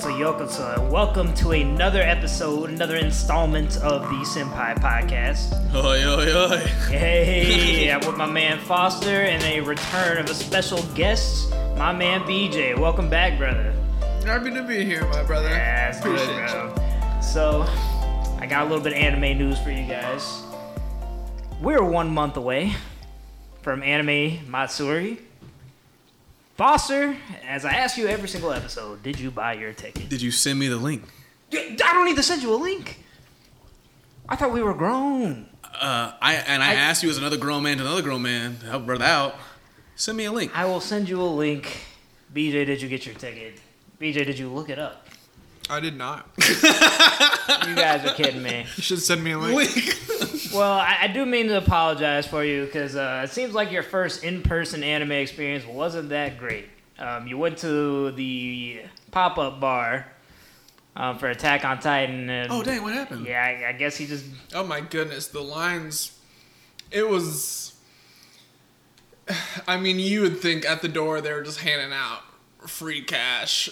Yokoso, Yokoso, Yokoso, and welcome to another episode, another installment of the Senpai Podcast. Oi, oi, oi. Hey, I'm with my man Foster and a return of a special guest, my man BJ. Welcome back, brother. Happy to be here, my brother. That's good, Appreciate bro. So, I got a little bit of anime news for you guys. We're one month away from Anime Matsuri. Foster, as I ask you every single episode, did you buy your ticket? Did you send me the link? I don't need to send you a link. I thought we were grown. Uh, I and I, I- asked you as another grown man to another grown man to help brother out. Send me a link. I will send you a link. BJ, did you get your ticket? BJ, did you look it up? I did not. You guys are kidding me. You should send me a link. Well, I, I do mean to apologize for you because uh, it seems like your first in-person anime experience wasn't that great. Um, you went to the pop-up bar um, for Attack on Titan, and oh dang, what happened? yeah, I, I guess he just Oh my goodness, the lines. It was. I mean, you would think at the door they were just handing out free cash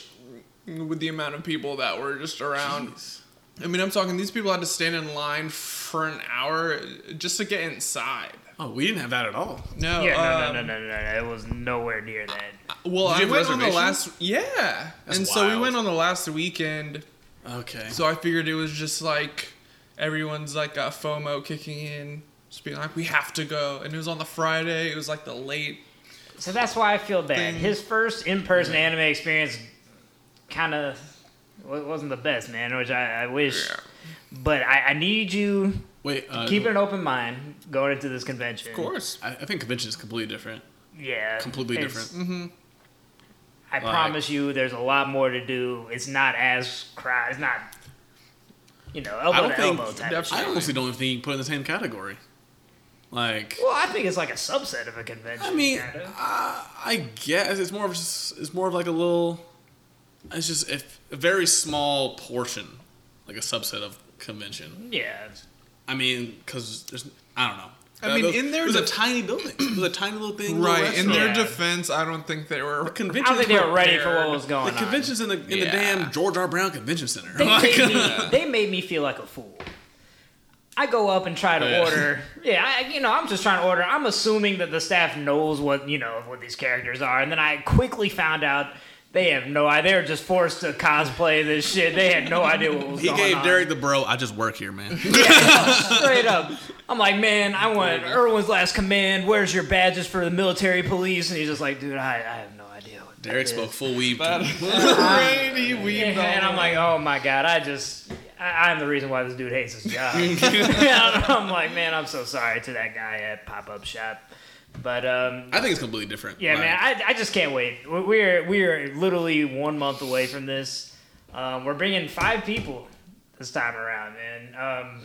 with the amount of people that were just around. Jeez. I mean, I'm talking, these people had to stand in line for an hour just to get inside. Oh, we didn't have that at all. No, yeah, um, no, no, no, no, no, no, it was nowhere near that. Well, Did I went on the last. Yeah. That's and so we went on the last weekend. Okay. So I figured it was just like everyone's like got FOMO kicking in, just being like, we have to go. And it was on the Friday. It was like the late. So that's why I feel bad. Thing. His first in-person anime experience kind of wasn't the best, man. Which I, I wish, Yeah. but I, I need you Wait. Uh, keep an open mind going into this convention. Of course. I, I think convention is completely different. Yeah. Completely different. Mm-hmm. I Like- promise you, there's a lot more to do. It's not as crowd. It's not, you know, elbow I don't to think. elbow type. of definitely- I honestly don't even think you can put it in the same category. Like, Well, I think it's like a subset of a convention. I mean, uh, I guess it's more of just, it's more of like a little. It's just a, a very small portion, like a subset of convention. yeah. I mean, because there's, I don't know. I mean, it was, in their it was a tiny building. It was a tiny little thing. Right. In their Yeah. defense, I don't think they were. the I convention. don't think they were ready for what was going The on. The convention's in the in the damn George R. Brown Convention Center. They Like, made, me, they made me feel like a fool. I go up and try to Yeah. order. Yeah, I, you know, I'm just trying to order. I'm assuming that the staff knows what you know what these characters are, and then I quickly found out they have no idea. They were just forced to cosplay this shit. They had no idea what was he going on. He gave. Derek the bro. I just work here, man. Yeah, straight up. I'm like, man, I want Erwin's last command. Where's your badges for the military police? And he's just like, dude, I, I have no idea. What that Derek is." spoke full weave. Right, he Yeah, weaved and I'm like, oh my god, I just, I'm the reason why this dude hates his job. I'm like, man, I'm so sorry to that guy at Pop Up Shop. But um, I think it's completely different. yeah, Like, man, I, I just can't wait. We- We're we're literally one month away from this. Um, we're bringing five people this time around, man. Um,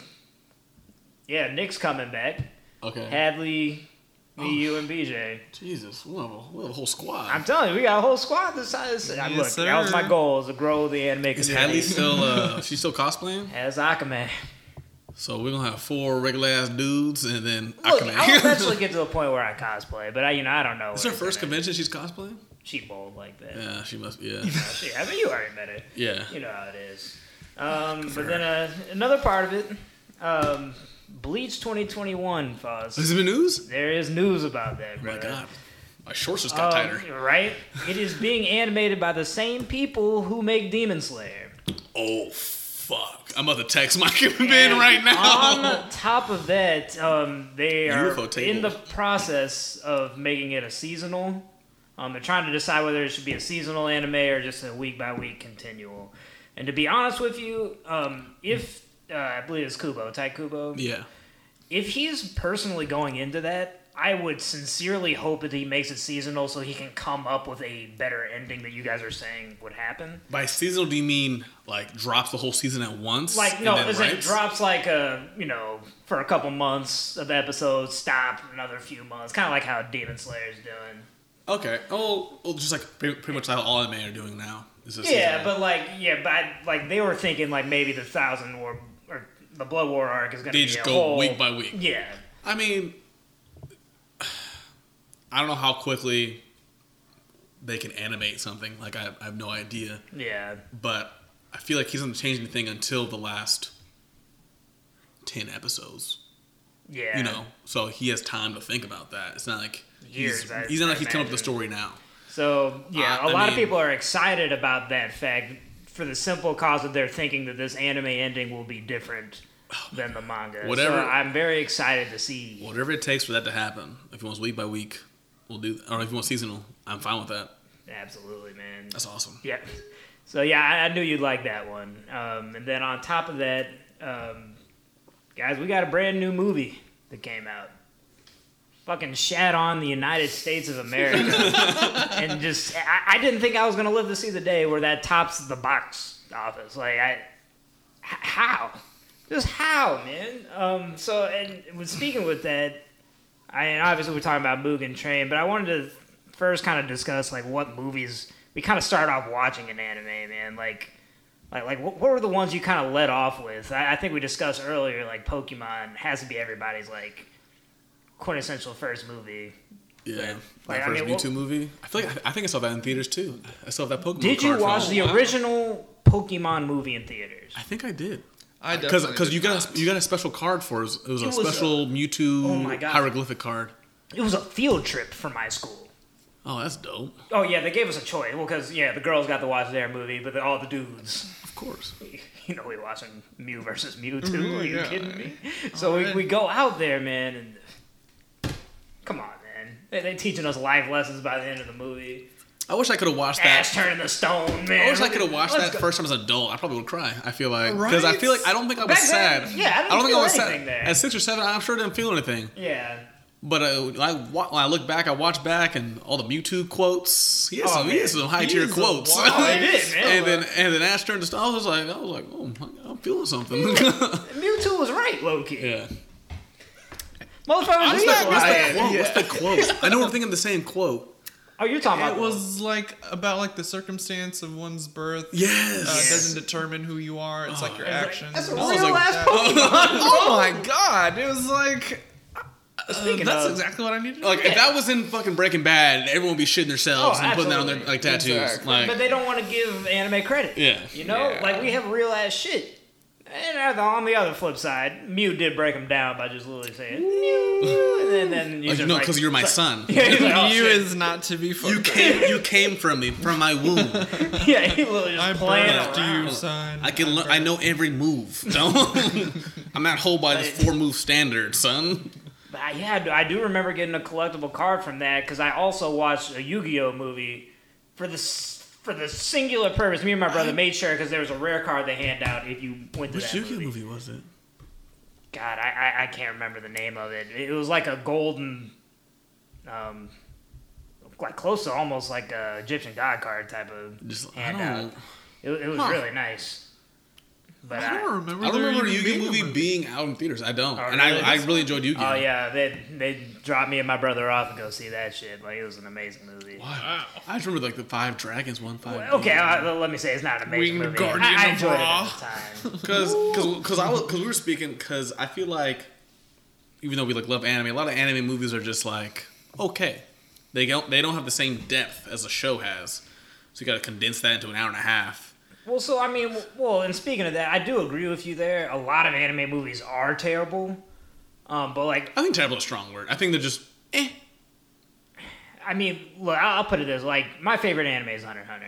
yeah, Nick's coming back. okay. Hadley, me, Oh. you, and BJ. Jesus, we have, a, we have a whole squad. I'm telling you, we got a whole squad this size. Yes, Look, that was my goal: is to grow the anime Is community. Hadley still? Uh, she's still cosplaying. as Akame. So we're gonna have four regular ass dudes, and then Look, Akame. I'll eventually get to the point where I cosplay, but I, you know, I don't know. It's her first convention. She's cosplaying. She bold like that. Yeah, she must. Yeah, Shit, I mean, you already met it. yeah. You know how it is. Um, but then uh, another part of it, um, Bleach 2021, Foz. It been news? There is news about that, Oh my god, my shorts just got Um, tighter. right? It is being animated by the same people who make Demon Slayer. Oh fuck! I'm about to text and Ben right now. On top of that, um, they are in the process of making it a seasonal. Um, they're trying to decide whether it should be a seasonal anime or just a week by week continual. And to be honest with you, um, if uh, I believe it's Kubo, Tai Kubo, yeah, if he's personally going into that, I would sincerely hope that he makes it seasonal so he can come up with a better ending that you guys are saying would happen. by seasonal, do you mean like drops the whole season at once? Like no, in writes? drops like a you know for a couple months of episodes, stop another few months, kind of like how Demon Slayer's doing. Okay. Oh, well, just like pretty, pretty much how all anime are doing now. Yeah, but like yeah, but I- like they were thinking like maybe the Thousand War or the Blood War arc is gonna they be just go whole, week by week. Yeah, I mean, I don't know how quickly they can animate something. Like I, I have no idea, Yeah. but I feel like he's doesn't change anything until the last ten episodes. Yeah. You know, so he has time to think about that. It's not like Years, he's, I- he's not I like he's coming up with a imagine. story now. So yeah, Uh, a I lot of people are excited about that fact for the simple cause of they're thinking that this anime ending will be different than the manga. Whatever- So I'm very excited to see. Whatever it takes for that to happen. If it wants week by week, we'll do. Or if you want seasonal, I'm fine with that. Absolutely, man. That's awesome. Yeah. So yeah, I, I knew you'd like that one. Um, and then on top of that, um, guys, we got a brand new movie that came out. Fucking shat on the United States of America, and just I, I didn't think I was gonna live to see the day where that tops the box office. Like I, how, just how, man. Um, so and with speaking with that, I and obviously we're talking about Mugen Train, but I wanted to first kind of discuss like what movies we kind of started off watching in anime, man. Like, like, like what, what were the ones you kind of let off with? I, I think we discussed earlier, like Pokemon has to be everybody's like quintessential first movie. Yeah, Like, my I first mean, Mewtwo movie. I feel like I think I saw that in theaters too. I saw that Pokemon. Did you watch film. the wow. original Pokemon movie in theaters? I think I did. I Because because you got a, you got a special card for us. It was It a was a- special Mewtwo Oh my God. hieroglyphic card. It was a field trip for my school. Oh, that's dope. Oh yeah, they gave us a choice. Well, because yeah, the girls got to watch their movie, but all the dudes Of course. you know, we watching Mew versus Mewtwo. Mhm, Are you yeah. kidding me? So we, we go out there, man, and come on, man. They, they teaching us life lessons by the end of the movie. I wish I could have watched Ash that. the stone, man. I wish I could have watched Let's that go. first time as an adult. I probably would cry. I feel like because I feel like I don't think I was Back then, sad. yeah, I didn't don't think I was sad. there. At six or seven, I'm sure I didn't feel anything. Yeah. But uh, I, when I look back, I watch back and all the Mewtwo quotes. He has Oh, some, he has some high tier quotes. Oh, he did, man. and then and then Ash turned to stone. I was like, I was like, oh, I'm feeling something. Mewtwo was right, Loki. yeah. Motherfuckers, What's the, what's, the right. quote? what's the quote? I know we're thinking the same quote. Oh, you're talking about It was like about like the circumstance of one's birth. Yes. Uh, doesn't determine who you are. It's like your actions. That's a real stuff was like ass. Pokemon. Oh my god! It was like. uh, that's of- exactly what I needed. Like if that was in fucking Breaking Bad, everyone would be shitting themselves Oh, and putting that on their like tattoos. Exactly. Like but they don't want to give anime credit. Yeah. You know, Yeah. like we have real ass shit. And on the other flip side, Mew did break him down by just literally saying Mew, and then, then you like, just no, like- because you're my it's son. Yeah, he's like, oh, you shit. is not to be. You came, you came from me, from my womb. yeah, he literally just I playing around. you, son. I can, learn, I know every move. Don't. I'm not hold by the four move standard, son. But I, yeah, I do remember getting a collectible card from that because I also watched a Yu-Gi-Oh movie for the s- for the singular purpose. Me and my brother made sure because there was a rare card they hand out if you went to Which that Yu-Gi-Oh movie. movie was it? God, I, I I can't remember the name of it. It was like a golden, um, like close to almost like a Egyptian god card type of Just I handout. don't. It, it was Huh. really nice. But I don't remember. I don't remember a even Yu-Gi-Oh being movie being out in theaters. I don't, Oh, and really? I, I really enjoyed Yu-Gi-Oh. Oh yeah, they they dropped me and my brother off and go see that shit. Like it was an amazing movie. Wow. I just remember like the Five Dragons one, Five. Well, Okay, uh, let me say it's not an amazing Winged movie. Guardian I, I of enjoyed it Ra. at the time. Because because I was because we were speaking because I feel like even though we like love anime, a lot of anime movies are just like okay, they don't they don't have the same depth as a show has, so you got to condense that into an hour and a half. Well, so I mean, well, and speaking of that, I do agree with you there. A lot of anime movies are terrible, um, but like I think terrible is a strong word. I think they're just eh. I mean, look, I'll, put it this: like my favorite anime is Hunter Hunter.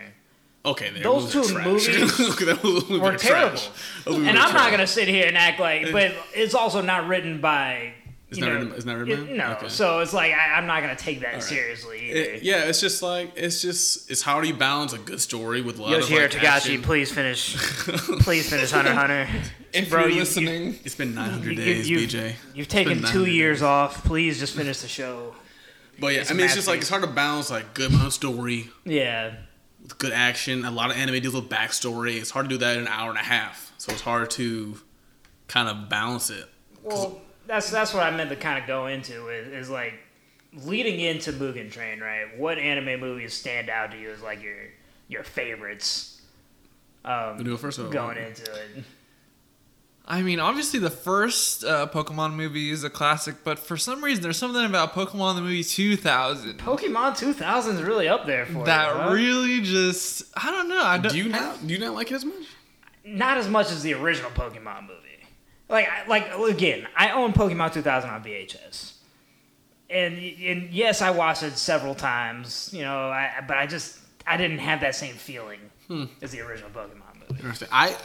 Okay, there. Those two trash. movies Okay, those movies Were terrible, trash. And I'm not gonna sit here and act like, but it's also not written by. It's you not know, written- it's not written by it- No, Okay. so it's like I, I'm not gonna take that right. seriously. It- yeah, it's just like it's just it's how do you balance a good story with lot Yoshihiro like, Togashi, please finish. please finish Hunter Hunter. If Bro, you're you- you- listening, It's been 900 You- days, you- BJ. You've taken two years days. off. Please just finish the show. But yeah, It's I mean, it's just like it's hard to balance like good amount of story Yeah. with good action. A lot of anime deals with backstory. It's hard to do that in an hour and a half. So it's hard to kind of balance it. Well, that's that's what I meant to kind of go into is, is like leading into Mugen Train, right? What anime movies stand out to you as like your your favorites? Um, Wanna go first or- going into it. I mean, obviously the first uh, Pokemon movie is a classic, but for some reason there's something about Pokemon the movie 2000 Pokemon 2000 is really up there for that you, huh? really just I don't know. I don't, Do you not? Do you not like it as much? not as much as the original Pokemon movie. Like, I- like again, I own Pokemon 2000 on VHS, and and yes, I watched it several times. You know, I, but I just I didn't have that same feeling hmm. as the original Pokemon movie. Interesting. I,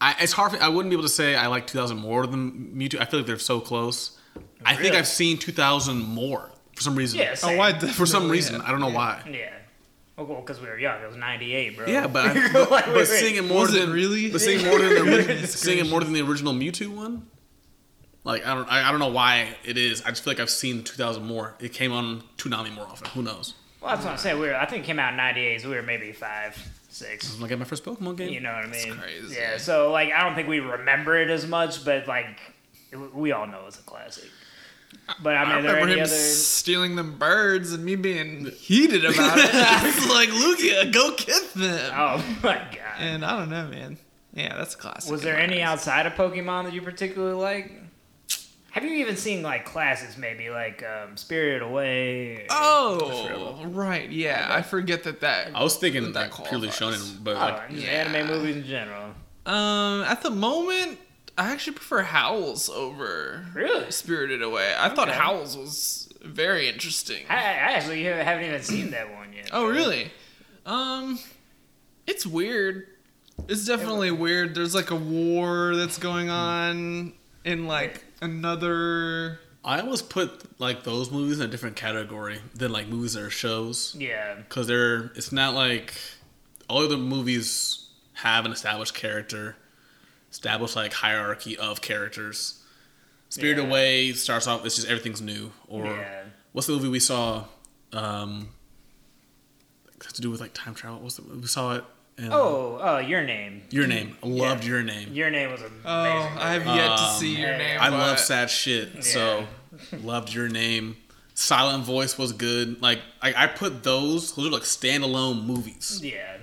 I, it's hard. For, I wouldn't be able to say I like 2000 more than Mewtwo. I feel like they're so close. I think I've seen 2000 more for some reason. Yeah, Oh, same. I For some reason, have. I don't know why. Yeah. Oh, well, because we were young. It was '98, bro. Yeah, but I, but, Like, but wait, seeing it more than really? but seeing more than the ori- Goodness seeing it more than the original Mewtwo one. Like I don't I, I don't know why it is. I just feel like I've seen 2000 more. It came on Toonami more often. Who knows? Well, that's what I'm saying. We were. I think it came out in '98, so we were maybe five, six. I'm like at my first Pokemon game. You know what I mean? crazy. Yeah. So like, I don't think we remember it as much, but like, it, we all know it's a classic. But I mean, I are there remember any him other? stealing them birds and me being heated about it. It's like, Lugia, go get them. Oh my god. And I don't know, man. Yeah, that's a classic. Was there any eyes. outside of Pokemon that you particularly like? Have you even seen like classics, maybe like um, Spirited Away? Oh, right. Yeah, I forget that that. I was thinking That like purely shonen, but Oh, like yeah. anime movies in general. Um, at the moment, I actually prefer Howls over Really? Spirited Away. I thought Okay. Howls was very interesting. I, I actually haven't even seen that one yet. Oh, really? Um, it's weird. It's definitely weird. There's like a war that's going on in like another. I always put like those movies in a different category than like movies or shows Yeah. because they're it's not like all other movies have an established character, established like hierarchy of characters. Spirit Yeah. Away starts off it's just everything's new. Or Yeah. what's the movie we saw? Um, it has to do with like time travel. What's the we saw it? In Oh, oh, your name. Your Name. I loved Yeah. Your Name. Your name was amazing. Oh, I have yet to Um, see your name. I but love sad shit. So loved your name. Silent Voice was good. Like I, I put those. Those are like standalone movies. yeah.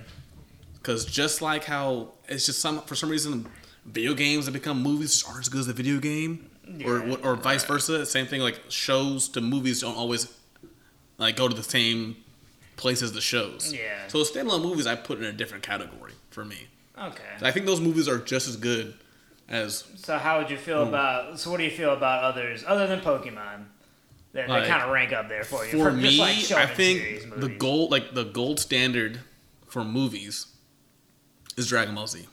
Because just like how it's just some for some reason video games that become movies just aren't as good as the video game, or Yeah. or vice versa. Same thing. Like shows to movies don't always like go to the same place as the shows. Yeah. So standalone movies I put in a different category for me. Okay. I think those movies are just as good as So how would you Hmm. feel about? So what do you feel about others other than Pokemon? That, Like, that kind of rank up there for you. for just me, like I think the gold, like the gold standard for movies, is Dragon Ball Z.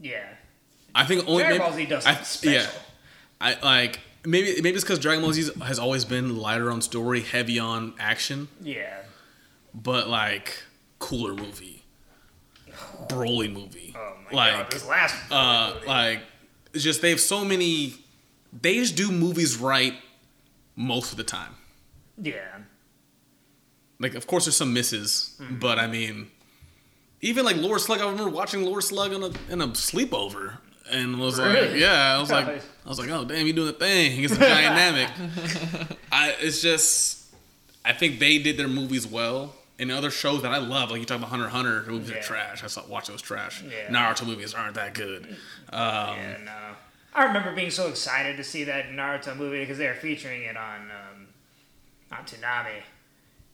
Yeah. I think only Dragon Ball Z does I- special. Yeah, I like maybe maybe it's because Dragon Ball Z has always been lighter on story, heavy on action, Yeah. but like cooler movie, Broly movie. Oh my like god. This last. uh, movie. like it's just they have so many. They just do movies right most of the time. yeah. Like, of course, there's some misses, Hmm. but I mean, even like Lord Slug. I remember watching Lord Slug in a in a sleepover, and was like, Really? yeah, I was like, I was like, oh damn, you doing the thing? He gets a namek. I it's just, I think they did their movies well. And other shows that I love, like you talk about Hunter Hunter, the movies Yeah. are trash. I saw watch those trash. Yeah. Naruto movies aren't that good. Um, Yeah, no. I remember being so excited to see that Naruto movie because they were featuring it on um, on Toonami.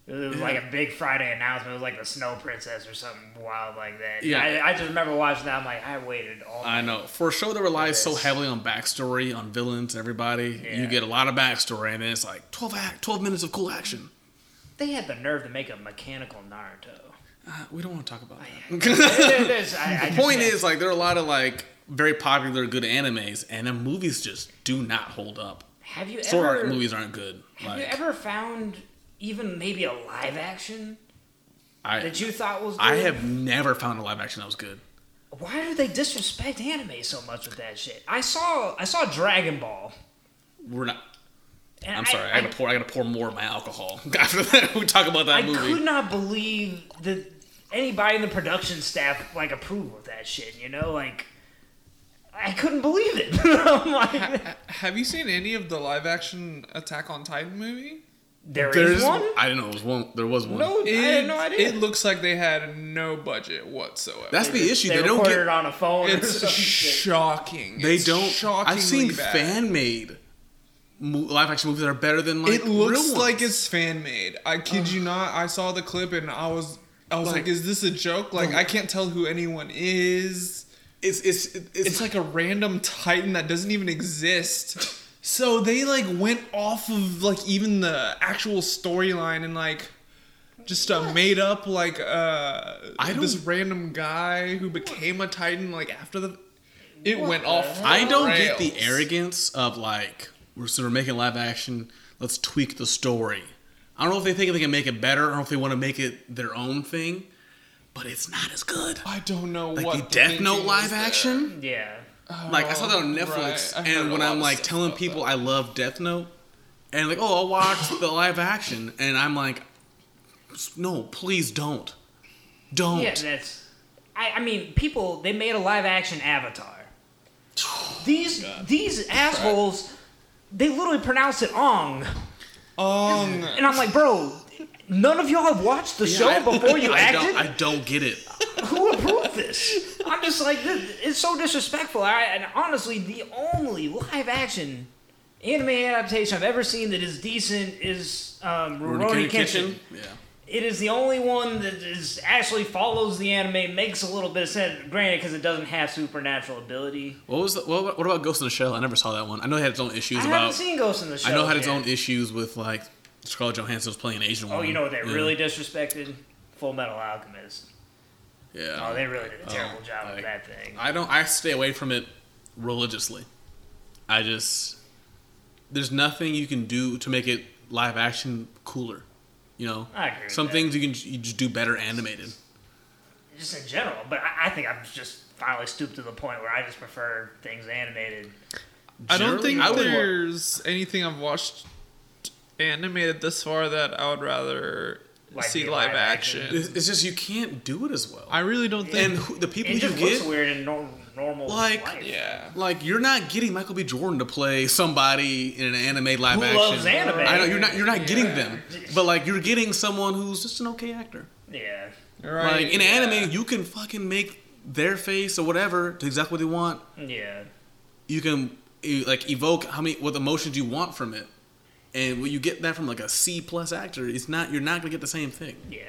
It was like a big Friday announcement. It was like the Snow Princess or something wild like that. Yeah. I, I just remember watching that. I'm like, I waited all. I know. For a show that relies so heavily on backstory, on villains, everybody, Yeah. you get a lot of backstory, and then it's like 12, act, 12 minutes of cool action. They had the nerve to make a mechanical Naruto. Uh, we don't want to talk about that. There- there's- I- I the point is, like, there are a lot of like very popular, good animes, and the movies just do not hold up. have you Sword ever art movies aren't good. have you Like, ever found even maybe a live action I, that you thought was? Good? I have never found a live action that was good. Why do they disrespect anime so much with that shit? I saw I saw Dragon Ball. We're not. And I'm sorry. I, I, gotta pour. I gotta pour more of my alcohol after that. We talk about that I movie. I could not believe that anybody in the production staff like approved of that shit. You know, like I couldn't believe it. Like, Have you seen any of the live action Attack on Titan movie? There is There's one. I didn't know it was one. There was one. No, I It, had no idea. it looks like they had no budget whatsoever. That's the issue. They, They, don't get. it on a phone. it's shocking. They It's don't. Shockingly I've seen bad. fan made live action movies that are better than like. it looks real like it's fan made. I kid you not. I saw the clip and I was I was like, Like- is this a joke? Like I can't tell who anyone is. It's it's it's, It's like a random Titan that doesn't even exist. So they like went off of like even the actual storyline and like just uh, made up like uh I this random guy who became a Titan like after the it went off. I don't get the arrogance of like we're so we're making live action. Let's tweak the story. I don't know if they think they can make it better or if they want to make it their own thing, but it's not as good. I don't know Like what the the Death thinking Note was live there. action. yeah. Like I saw that on Netflix, right. And when I'm like telling people that. I love Death Note, and like, oh, I'll watch the live action, and I'm like, no, please don't, don't. Yeah, that's. I, I mean, people they made a live action Avatar. These these assholes, they literally pronounce it Ong, Um, and I'm like, bro, none of y'all have watched the show I- before you I acted. don't, I don't get it. This? I'm just like, this, it's so disrespectful. I, and honestly, the only live action anime adaptation I've ever seen that is decent is um, Rurouni Kenshin. Yeah. It is the only one that is actually follows the anime, makes a little bit of sense. Granted, because it doesn't have supernatural ability. What was the, what, what about Ghost in the Shell? I never saw that one. I know it had its own issues I haven't about. seen Ghost in the Shell. I know it had its yet. own issues with like Scarlett Johansson was playing an Asian Oh, woman. you know what they yeah. really disrespected? Full Metal Alchemist. Yeah. Oh, they really did a oh, terrible Oh, job like, with that thing. I don't. I stay away from it religiously. I just there's nothing you can do to make it live action cooler. You know, I agree with some that. things you can you just do better animated. just in general. But I, I think I've just finally stooped to the point where I just prefer things animated. I don't think I there's anything I've watched animated this far that I would rather Like see live, live action. action. It's, it's just you can't do it as well. I really don't think. and who, the people It you just looks get, weird in nor- normal Like, life. yeah. like you're not getting Michael B. Jordan to play somebody in an anime live Who action. loves anime? I know you're not you're not getting them, but like you're getting someone who's just an okay actor. Yeah. Right. Like in yeah. anime, you can fucking make their face or whatever to exactly what they want. Yeah. You can like evoke how many what emotions you want from it, and when you get that from like a C plus actor, it's not you're not gonna get the same thing. Yeah.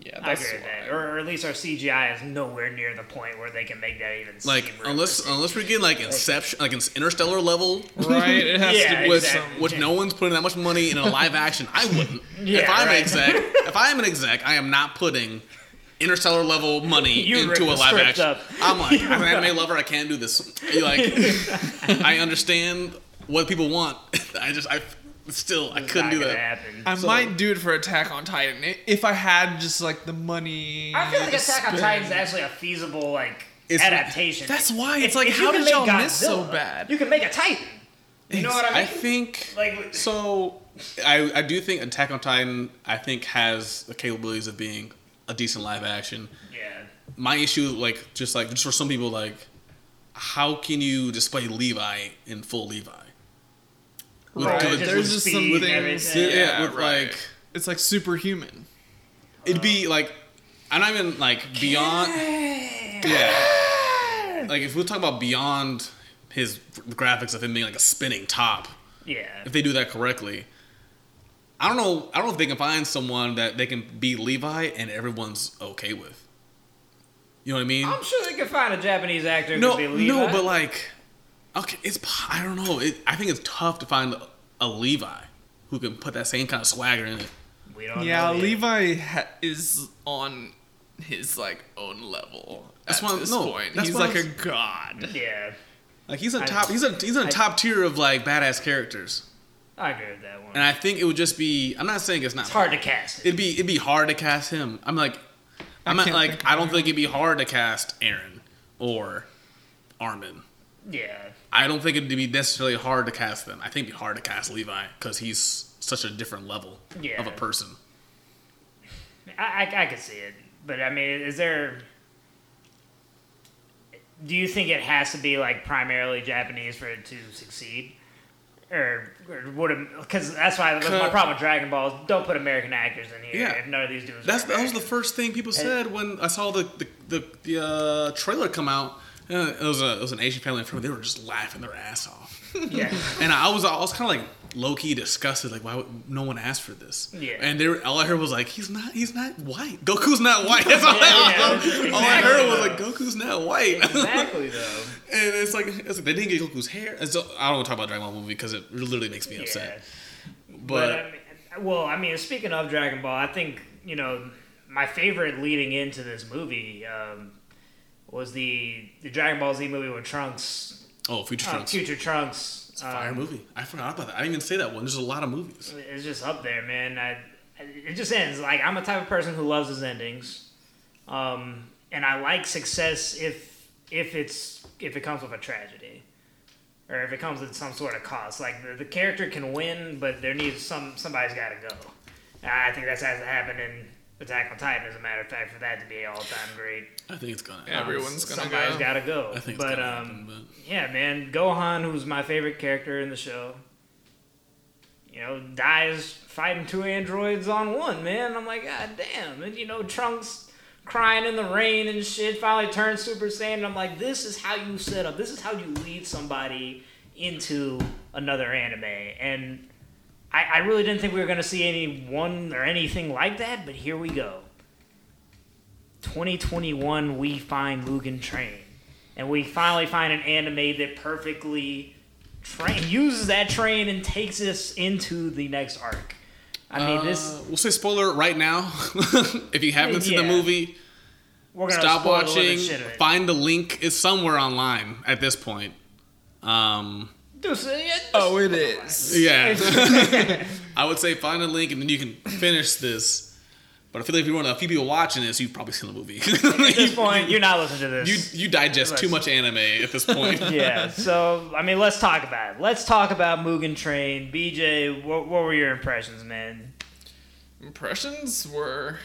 Yeah, I that's agree with that. Or, or at least our CGI is nowhere near the point where they can make that even Like seem unless unless we get like Inception, like Interstellar level, right. It has Yeah, to be with exactly. which no one's putting that much money in a live action. I wouldn't. Yeah, if I'm right. an exec, if I'm an exec, I am not putting interstellar level money You into a live action. up. I'm like, I'm an anime lover. I can't do this. You Like, I understand what people want. I just, I still, I couldn't do that. Happen. I So- might do it for Attack on Titan I- if I had just like the money. I feel like to Attack on spend. Titan is actually a feasible like It's- adaptation. That's why it's If- like, if how can did y'all miss so bad? You can make a Titan. You know what I mean? I think like so. I, I do think Attack on Titan. I think has the capabilities of being a decent live action. yeah. my issue like just like just for some people like how can you display levi in full levi With Right, good- just There's just speed some and things. everything. Yeah, with, like- it's like superhuman. it'd be uh-huh. like i'm not even like beyond yeah like if we talk about beyond his graphics of him being like a spinning top Yeah. if they do that correctly i don't know i don't know if they can find someone that they can be levi and everyone's okay with you know what i mean I'm sure they can find a Japanese actor who no, be Levi. no, but like, okay, it's I don't know. It, I think it's tough to find a Levi who can put that same kind of swagger in it. we don't Yeah, know. Levi ha- is on his like own level That's at what this no, point. that's He's like I'm a god. Yeah, Like he's a I- top. He's a he's in a I- top tier of like badass characters, I agree with that one. and I think it would just be. I'm not saying it's not it's hard to cast. It. It'd be it'd be hard to cast him. I'm like, I I'm not can't like I don't think it'd be hard to cast Eren or Armin. Yeah, I don't think it'd be necessarily hard to cast them. I think it'd be hard to cast Levi because he's such a different level Yeah. of a person. I, I I could see it, but I mean, is there? Do you think it has to be like primarily Japanese for it to succeed? or, or would because that's why that's my problem with Dragon Ball. is Don't put American actors in here. Yeah. if none of these dudes. That's that was the first thing people said when I saw the the the, the uh, trailer come out. Uh, it was a it was an Asian family in front of me. They were just laughing their ass off, yeah. and I was I was kind of like low key disgusted. Like why would no one ask for this? Yeah. And they were, all I heard was like he's not he's not white. Goku's not white. That's all, Yeah, I, yeah, all I heard was like Goku's not white. exactly though. and it's like, it's like they didn't get Goku's hair. And so I don't want to talk about Dragon Ball movie because it literally makes me Yeah. upset. But, But, I mean, well, I mean, speaking of Dragon Ball, I think you know my favorite leading into this movie um, was the the Dragon Ball Z movie with Trunks, oh, Future uh, Trunks. Future Trunks. It's a fire um, movie. I forgot about that. I didn't even say that one. There's a lot of movies. It's just up there, man. I, it just ends. Like I'm a type of person who loves his endings, um, and I like success if if it's if it comes with a tragedy, or if it comes with some sort of cost. Like the, the character can win, but there needs some somebody's got to go. I think that's has to happen in Attack on Titan. As a matter of fact, for that to be all time great, I think it's gonna. Yeah. Everyone's gonna somebody's go. got to go. I think it's but gonna um, happen, but yeah, man, Gohan, who's my favorite character in the show, you know, dies fighting two androids on one, man. I'm like, God damn. And, you know, Trunks crying in the rain and shit finally turns Super Saiyan. And I'm like, this is how you set up, this is how you lead somebody into another anime. And I, I really didn't think we were going to see any one or anything like that, but here we go. 2021, we find Mugen Train. And we finally find an anime that perfectly train uses that train and takes us into the next arc. I mean, this Uh, we'll say spoiler right now. if you haven't seen the movie, we're gonna stop the watching. It. Find the link. It's somewhere online at this point. Um, Dude, so, Oh, it is. yeah. I would say find a link and then you can finish this. But I feel like if you're one of a few people watching this, you've probably seen the movie. At this point, you're not listening to you this. you digest too much anime at this point. yeah. So I mean, let's talk about it. Let's talk about Mugen Train. BJ, what, what were your impressions, man? Impressions were.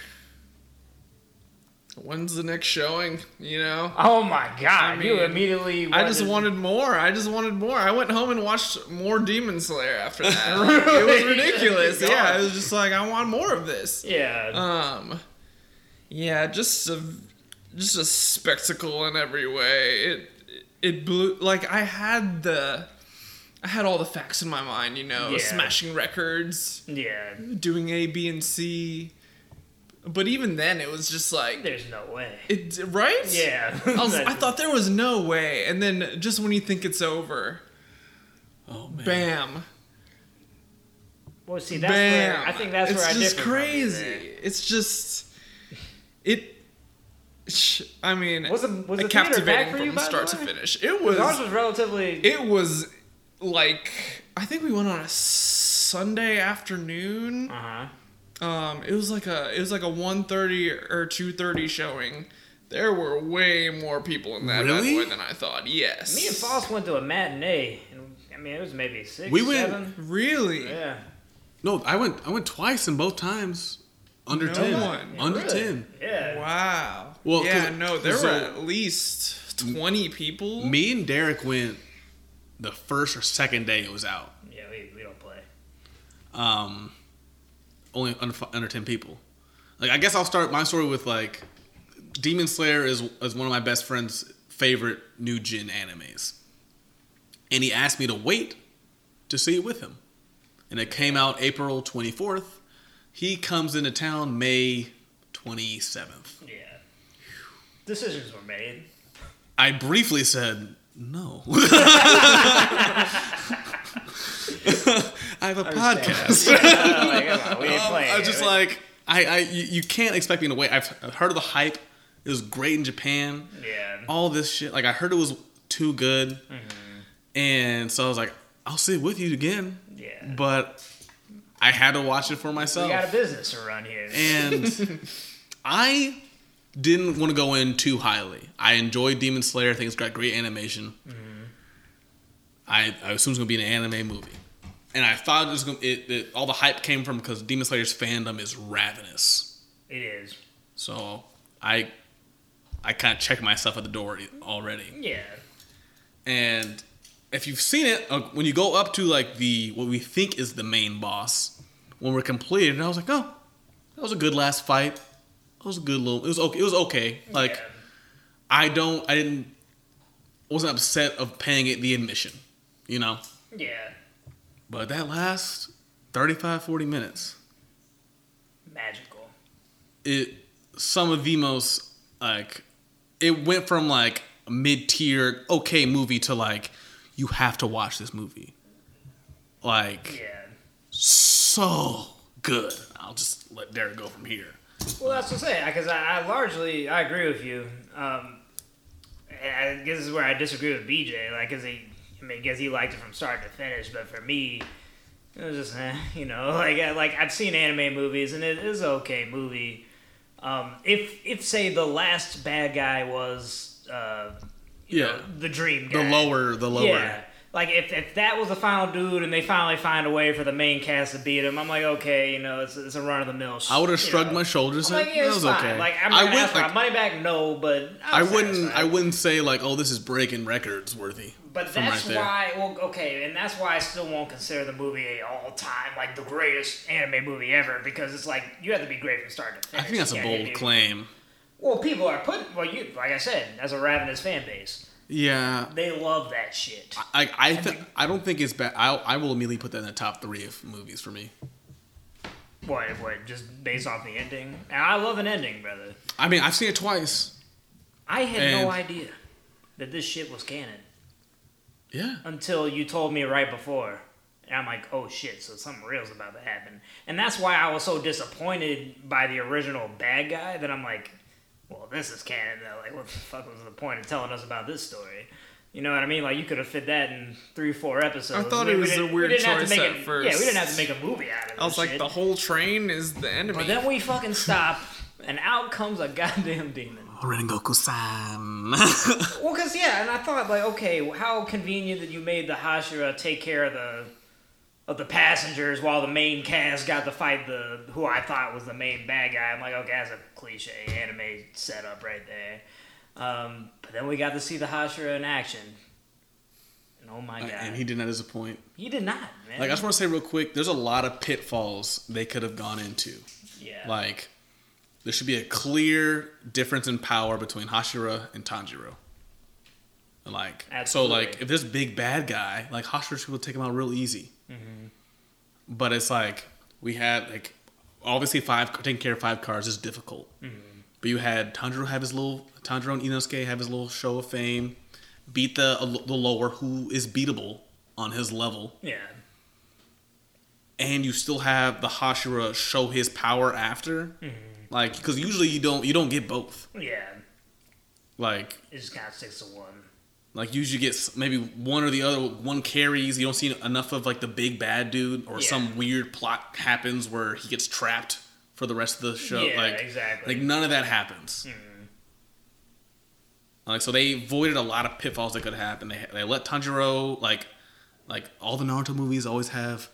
When's the next showing? You know? Oh my god! I you immediately. I just wanted- more. I just wanted more. I went home and watched more Demon Slayer after that. It was ridiculous. Yeah, it was just like I want more of this. Yeah. Um, yeah, just a just a spectacle in every way. It it blew like I had the I had all the facts in my mind. You know, Yeah. smashing records, yeah. doing A, B, and C. But even then, it was just like There's no way. it right. Yeah. I, was, I thought there was no way, and then just when you think it's over, Oh man. bam, Well, see, that's bam! where I think that's it's where I just differ crazy. there. It's just it. sh- I mean, Was it- was it the captivating packed for you, from by the start to finish. It Ours was. Ours was relatively. It was like I think we went on a Sunday afternoon. uh huh. Um, it was like a it was like a 1.30 or two thirty showing. There were way more people in that bad Really? boy than I thought. Yes. Me and Foss went to a matinee, and I mean it was maybe six, We went- seven. Really? Yeah. No, I went. I went twice and both times under No ten. one. Under Really? ten. Yeah. Wow. Well, yeah. no, there so- were at least twenty people. Me and Derek went the first or second day it was out. Yeah, we, we don't play. Um, only under, under ten people. Like I guess I'll start my story with like Demon Slayer is is one of my best friend's favorite new gen animes, and he asked me to wait to see it with him, and it came out April twenty fourth. He comes into town May twenty seventh. Yeah. Decisions were made. I briefly said no. I have a podcast. Like, come we ain't playing. I was just like, I, I, you, you can't expect me to wait. I've I've heard of the hype. It was great in Japan. yeah. All this shit. Like I heard it was too good, Mm-hmm. and so I was like, I'll sit with you again. Yeah. But I had to watch it for myself. We got a business to run here. and I didn't want to go in too highly. I enjoyed Demon Slayer. I think it's got great animation. Mm-hmm. I, I assumed it was gonna be an anime movie, and I thought it was gonna. It, it, all the hype came from because Demon Slayer's fandom is ravenous. it is. So I I kind of checked myself at the door already, Yeah. and if you've seen it, uh, when you go up to like the what we think is the main boss, when we're completed, I was like, oh, that was a good last fight. That was a good little. It was okay. It was okay. Like Yeah. I don't. I didn't. Wasn't upset of paying it the admission, you know. Yeah. But that last 35, 40 minutes, Magical. it some of the most like it went from like mid-tier okay movie to like you have to watch this movie like Yeah. so good i'll just let derek go from here Well, that's what I'm saying. Because I, I largely I agree with you. Um, I guess this is where I disagree with BJ. Like, cause he, I mean, guess he liked it from start to finish. But for me, it was just, eh, you know, like I- like I've seen anime movies and it is an okay movie. Um, if if say the last bad guy was, uh, you Yeah. know, the dream the lower the lower Yeah. Like if, if that was the final dude and they finally find a way for the main cast to beat him, I'm like, okay, you know, it's, it's a run of the mill. i would have shrugged know. my shoulders I'm and like, yeah, it's was fine. okay Like, I'm not gonna wouldn't ask for my money back, no, but i I'm wouldn't satisfied. i wouldn't say like oh this is breaking records worthy But that's right why, well, okay, and that's why I still won't consider the movie a all-time like the greatest anime movie ever because it's like you have to be great from start to finish. i think that's a bold claim Well, people are putting, well, you like I said, as a ravenous fan base, yeah they love that shit. I I th- I don't think it's bad. I I will immediately put that in the top three of movies for me. What, what, just based off the ending? And I love an ending, brother. I mean, I've seen it twice. I had And- no idea that this shit was canon Yeah. until you told me right before. And I'm like, oh shit, so something real's about to happen. And that's why I was so disappointed by the original bad guy that I'm like, well, this is canon though. Like, what the fuck was the point of telling us about this story? You know what I mean? Like, you could have fit that in three, four episodes. I thought We- it we was a we weird have choice make at it- first. Yeah, we didn't have to make a movie out of it. I was like, the whole train is the enemy. But then we fucking stop, and out comes a goddamn demon. Rengoku-san. Well, cause yeah, and I thought like, okay, how convenient that you made the Hashira take care of the of the passengers while the main cast got to fight the who I thought was the main bad guy. I'm like, okay, that's a cliche anime setup right there. Um, but then we got to see the Hashira in action, and oh my god, and he, did not disappoint. He did not, man. Like I just want to say real quick, there's a lot of pitfalls they could have gone into. yeah, Like there should be a clear difference in power between Hashira and Tanjiro. Like so, like if this big bad guy, like Hashira should take him out real easy. Mm-hmm. But it's like we had like obviously five taking care of five cars is difficult. Mm-hmm. But you had Tanjiro have his little Tanjiro and Inosuke have his little show of fame, beat the the lower who is beatable on his level, yeah, and you still have the Hashira show his power after. Mm-hmm. Like because usually you don't you don't get both. yeah. Like It just kind of sticks to one. Like usually get maybe one or the other one carries. You don't see enough of like the big bad dude or Yeah. some weird plot happens where he gets trapped for the rest of the show. Yeah, like exactly. Like none of that happens. Hmm. Like so they avoided a lot of pitfalls that could happen. They they let Tanjiro like like all the Naruto movies always have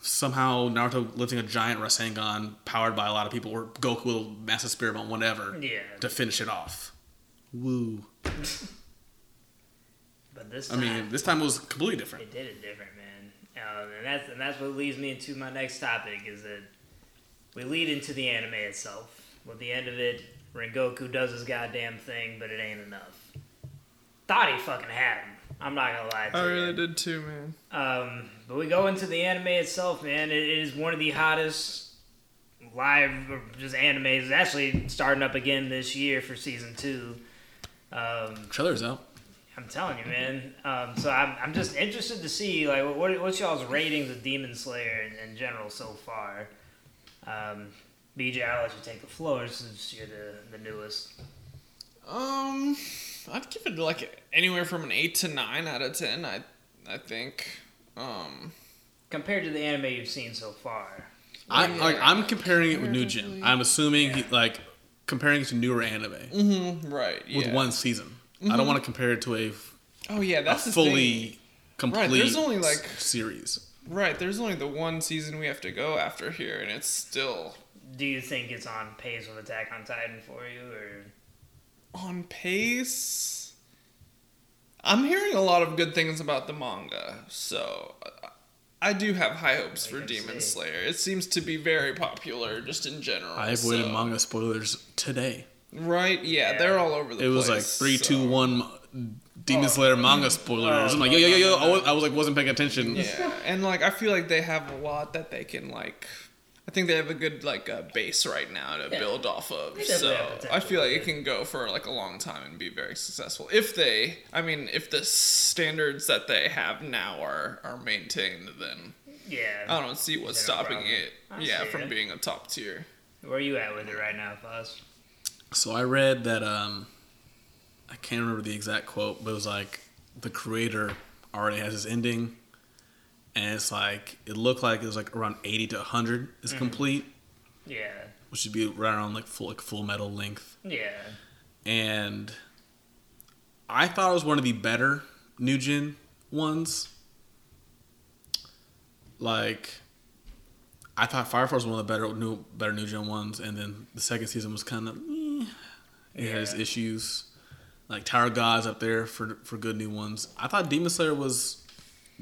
somehow Naruto lifting a giant Rasengan powered by a lot of people or Goku with a massive spirit bomb whatever Yeah. to finish it off. Woo. But this I mean, this time it was completely different. It did it different, man. Um, and that's and that's what leads me into my next topic is that we lead into the anime itself. With the end of it, Rengoku does his goddamn thing, but it ain't enough. Thought he fucking had him. I'm not gonna lie to you. I you. really did too, man. Um, but we go into the anime itself, man. It is one of the hottest live just animes. It's actually starting up again this year for season two. Um, Trailer's out. I'm telling you, man. Um, so I'm, I'm just interested to see like what what's y'all's ratings of Demon Slayer in, in general so far. Um, BJ, I'll let you take the floor since you're the, the newest. Um, I'd give it like anywhere from an eight to nine out of ten. I, I think. Um, Compared to the anime you've seen so far, I, Yeah. like, I'm comparing it with New Gen. I'm assuming he, like comparing it to newer anime Mm-hmm, right. Yeah. with one season. I don't want to compare it to a, Oh yeah, that's the fully thing. complete there's only, like- series. Right. There's only the one season we have to go after here, and it's still do you think it's on pace with Attack on Titan for you, or on pace. I'm hearing a lot of good things about the manga, so uh, I do have high hopes for Demon see. Slayer. It seems to be very popular just in general. I avoided so- manga spoilers today. Right? Yeah, Yeah. they're all over the place It was like three, so- two, one. Demon Oh. Slayer manga spoilers. Oh, I'm like, yo, yo, yo, yo. I was, I was like, wasn't paying attention. Yeah, and like I feel like they have a lot that they can like. I think they have a good like uh, base right now to Yeah. build off of. So I feel like it can go for like a long time and be very successful if they. I mean, if the standards that they have now are are maintained, then Yeah. I don't see what's Is there a stopping problem? it. I yeah, from it. being a top tier. Where are you at with it right now, Foz? So I read that um, I can't remember the exact quote, but it was like the creator already has his ending, and it's like it looked like it was like around eighty to hundred is Mm-hmm. complete, Yeah. which would be right around like full like full metal length. Yeah. And I thought it was one of the better new gen ones. Like I thought Fire Force was one of the better new better new gen ones, and then the second season was kind of it has issues. Like Tower Gods up there for for good new ones. I thought Demon Slayer was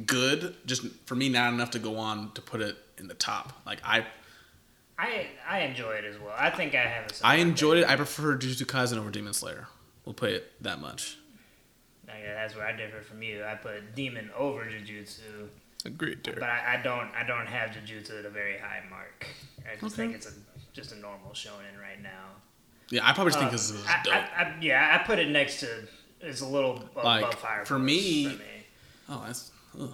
good, just for me not enough to go on to put it in the top. Like I I I enjoy it as well. I think I have a I enjoyed it. I prefer Jujutsu Kaisen over Demon Slayer. We'll put it that much. Yeah, that's where I differ from you. I put Demon over Jujutsu, Agreed, dude. but I, I don't I don't have Jujutsu at a very high mark. I just Okay. think it's a just a normal shonen right now. Yeah, I probably just think Um, this is I, dope. I, I, yeah, I put it next to it's a little above Like, Fire for me- For me. Oh, that's ugh.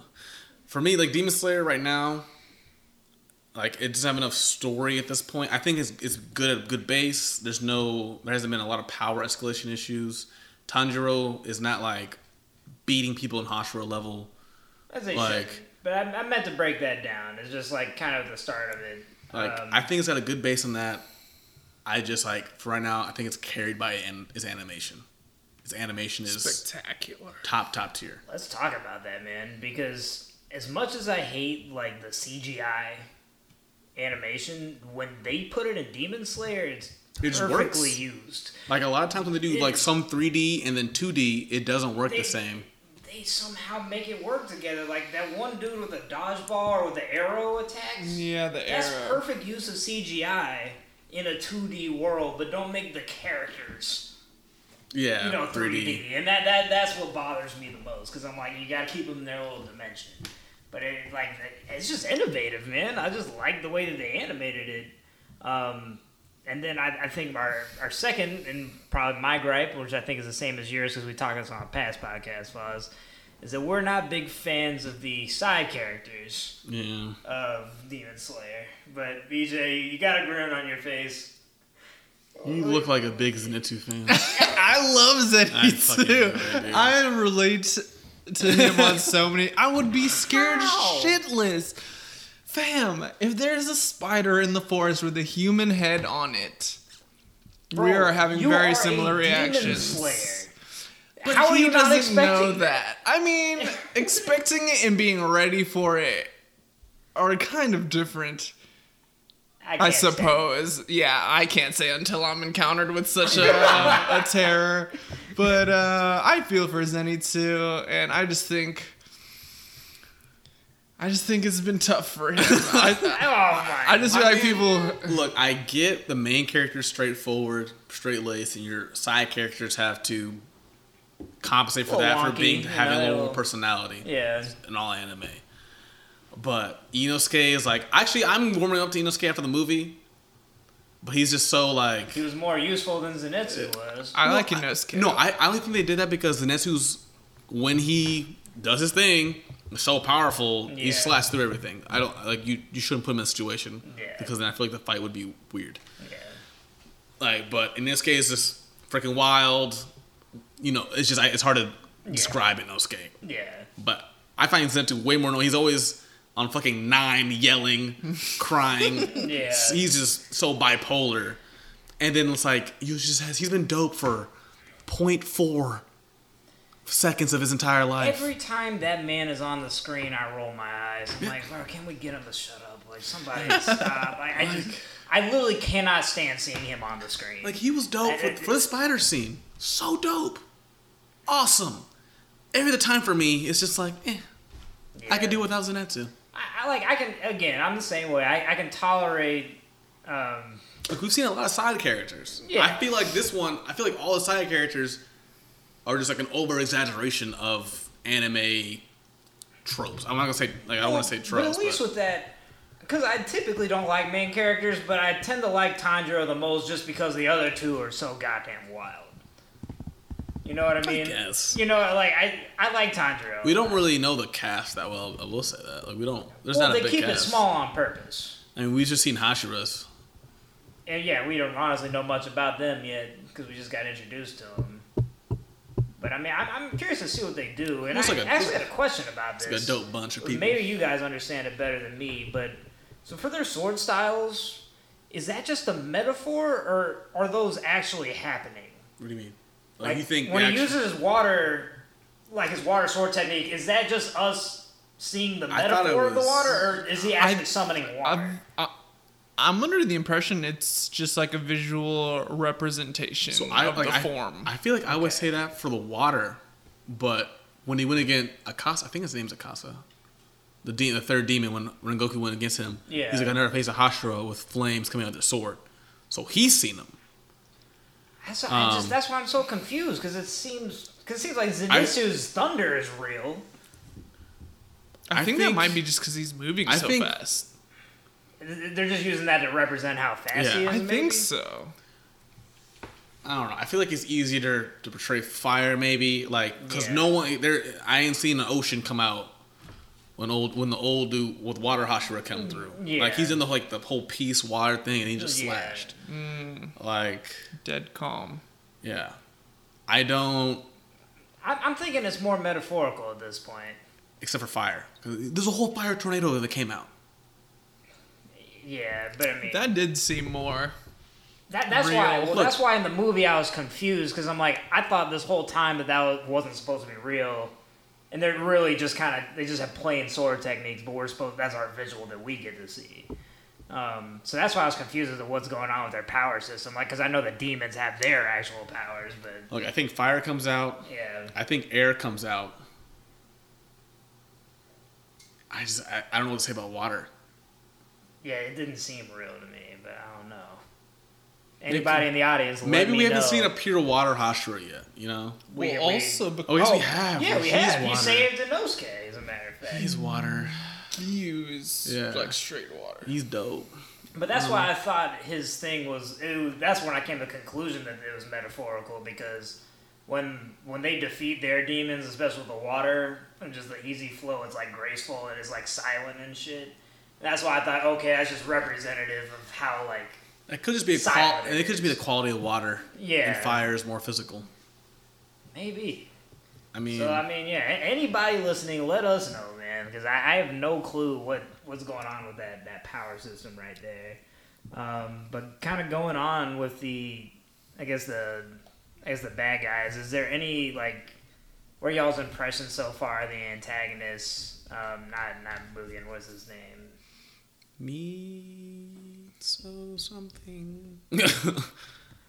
for me. Like Demon Slayer right now, like it doesn't have enough story at this point. I think it's it's good at a good base. There's no there hasn't been a lot of power escalation issues. Tanjiro is not like beating people in Hashira level. They like- should. But I, I meant to break that down. It's just like kind of the start of it. Like Um, I think it's got a good base on that. I just like for right now, I think it's carried by an, its animation. Its animation is Spectacular. top top tier. Let's talk about that, man. Because as much as I hate like the CGI animation, when they put it in Demon Slayer, it's It just perfectly works. used. Like a lot of times when they do like some 3D and then 2D, it doesn't work They- the same. They somehow make it work together. Like that one dude with the dodgeball or with the arrow attacks. Yeah, the That's arrow. perfect use of CGI in a 2D world, but don't make the characters Yeah, you know 3D, and that, that that's what bothers me the most because I'm like you got to keep them in their little dimension. But it like it's just innovative, man. I just like the way that they animated it. Um, and then I, I think our our second and probably my gripe, which I think is the same as yours because we talked about this on a past podcast, was is that we're not big fans of the side characters Yeah. of Demon Slayer. But BJ, you got a grin on your face. You look like a big Zenitsu fan. I love I too. it. I relate to him on so many. I would be scared How? shitless. Fam, if there's a spider in the forest with a human head on it, we are having very are a similar Demon reactions. Slayer. But How are he you not doesn't know expecting that. I mean, expecting it and being ready for it are kind of different. I, I can't stand it. suppose. Yeah, I can't say until I'm encountered with such a, a terror. But uh, I feel for Zenitsu, and I just think. I just think it's been tough for him. I, Oh my! I just feel like people. Look, I get the main character's straightforward, straight laced, and your side characters have to compensate for that wonky, for being you having know, a little little- more personality yeah. in all anime. But Inosuke is like actually I'm warming up to Inosuke after the movie, but he's just so like He was more useful than Zenitsu was. I like No, Inosuke. No, I, I only think they did that because Zenitsu's when he does his thing, so powerful, he Yeah. slashes through everything. I don't like you. You shouldn't put him in a situation Yeah. because then I feel like the fight would be weird. yeah. Like, but in this case, it's freaking wild. You know, it's just I, it's hard to describe Inosuke. Yeah. But I find Zenitsu way more. No, he's always on fucking nine, yelling, crying. Yeah. he's just so bipolar. And then it's like you just has he's been dope for 0.4 seconds of his entire life. Every time that man is on the screen, I roll my eyes. I'm like, bro, can we get him to shut up? Like, somebody stop. I, I just, I literally cannot stand seeing him on the screen. like he was dope for, for the spider scene. So dope, awesome. every other time for me, it's just like, eh, I could do without Zenitsu. I, I like. I can again. I'm the same way. I, I can tolerate. Um, Like we've seen a lot of side characters. Yeah. I feel like this one. I feel like all the side characters are just like an over exaggeration of anime tropes. I'm not gonna say like I don't want to say tropes, But at least with that, because I typically don't like main characters, but I tend to like Tanjiro the most just because the other two are so goddamn wild. You know what I mean? guess. You know, like I I like Tanjiro. we don't really know the cast that well. I will say that. Like we don't. There's well, not a big cast. they keep it small on purpose. I mean, we've just seen Hashira's. And yeah, we don't honestly know much about them yet because we just got introduced to them. But I mean, I'm, I'm curious to see what they do. And Looks I like a- actually had a question about It's this. like a dope bunch of people. Maybe you guys understand it better than me, but so for their sword styles, is that just a metaphor, or are those actually happening? What do you mean? Like, you think when they he actu- uses his water, like his water sword technique, is that just us seeing the I thought metaphor of the was- water, or is he actually I- summoning water? I'm, I, I'm under the impression it's just like a visual representation So I of like the I, form. I feel like I would say that for the water, but when he went against Akaza, I think his name's Akaza, the de- the third demon when when Goku went against him. Yeah. He's like I never faced a Hashira with flames coming out of their sword, so he's seen them. That's, I just, um, that's why I'm so confused because it seems because it seems like Zenitsu's thunder is real. I, I think, that might be just because he's moving I so think- fast. They're just using that to represent how fast Yeah. he is. I maybe? think so. I don't know. I feel like it's easier to portray fire, maybe like because Yeah. no one there. I ain't seen an ocean come out when old when the old dude with water Hashira come through. Yeah. Like he's in the like the whole peace water thing, and he just Yeah. slashed. Mm, Like dead calm. yeah, I don't. I'm, I'm thinking it's more metaphorical at this point. except for fire. There's a whole fire tornado that came out. Yeah, but I mean That did seem more. that, that's real. why. Well, Look. that's why in the movie I was confused because I'm like I thought this whole time that that wasn't supposed to be real, and they're really just kind of they just have plain sword techniques, but we're supposed that's our visual that we get to see. Um, so that's why I was confused as to what's going on with their power system. Like, because I know the demons have their actual powers, but Look, I think fire comes out. yeah, I think air comes out. I just I, I don't know what to say about water. yeah, it didn't seem real to me, but I don't know. Anybody in the audience? let Maybe me we haven't know. seen a pure water Hashira yet. You know, We- well, we- also because Oh, yes, we have. Yeah, we have. He water. saved Inosuke, as a matter of fact. he's water. he used Yeah. like straight water. He's dope. But that's um, why I thought his thing was, it was. That's when I came to the conclusion that it was metaphorical because when when they defeat their demons, especially with the water and just the easy flow, it's like graceful and it's like silent and shit. That's why I thought, okay, that's just representative of how like It could just be a qual- and it could just be the quality of water. Yeah. And fire is more physical. maybe. I mean, So I mean, yeah. Anybody listening, let us know, man, because I, I have no clue what what's going on with that that power system right there. Um, but kind of going on with the, I guess the, I guess the bad guys. Is there any like, what are y'all's impressions so far the antagonists? Um, not not Mugen. What's his name? me so something.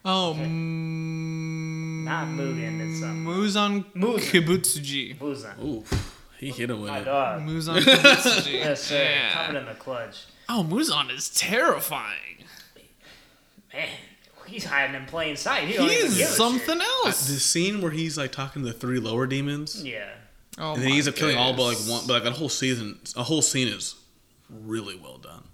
Oh, mm, Not Mugen, it's, um, Muzan Muzan. Kibutsuji. Muzan. Oof, he hit him with My it. dog. Muzan Kibutsuji. Yes, sir. Yeah. Coming in the clutch. Oh, Muzan is terrifying. Man, he's hiding in plain sight. He, don't He even give is shit. something The scene where he's like talking to the three lower demons, Yeah. Oh and then he ends my up killing all but like one, but like a whole season, a whole scene is really well done.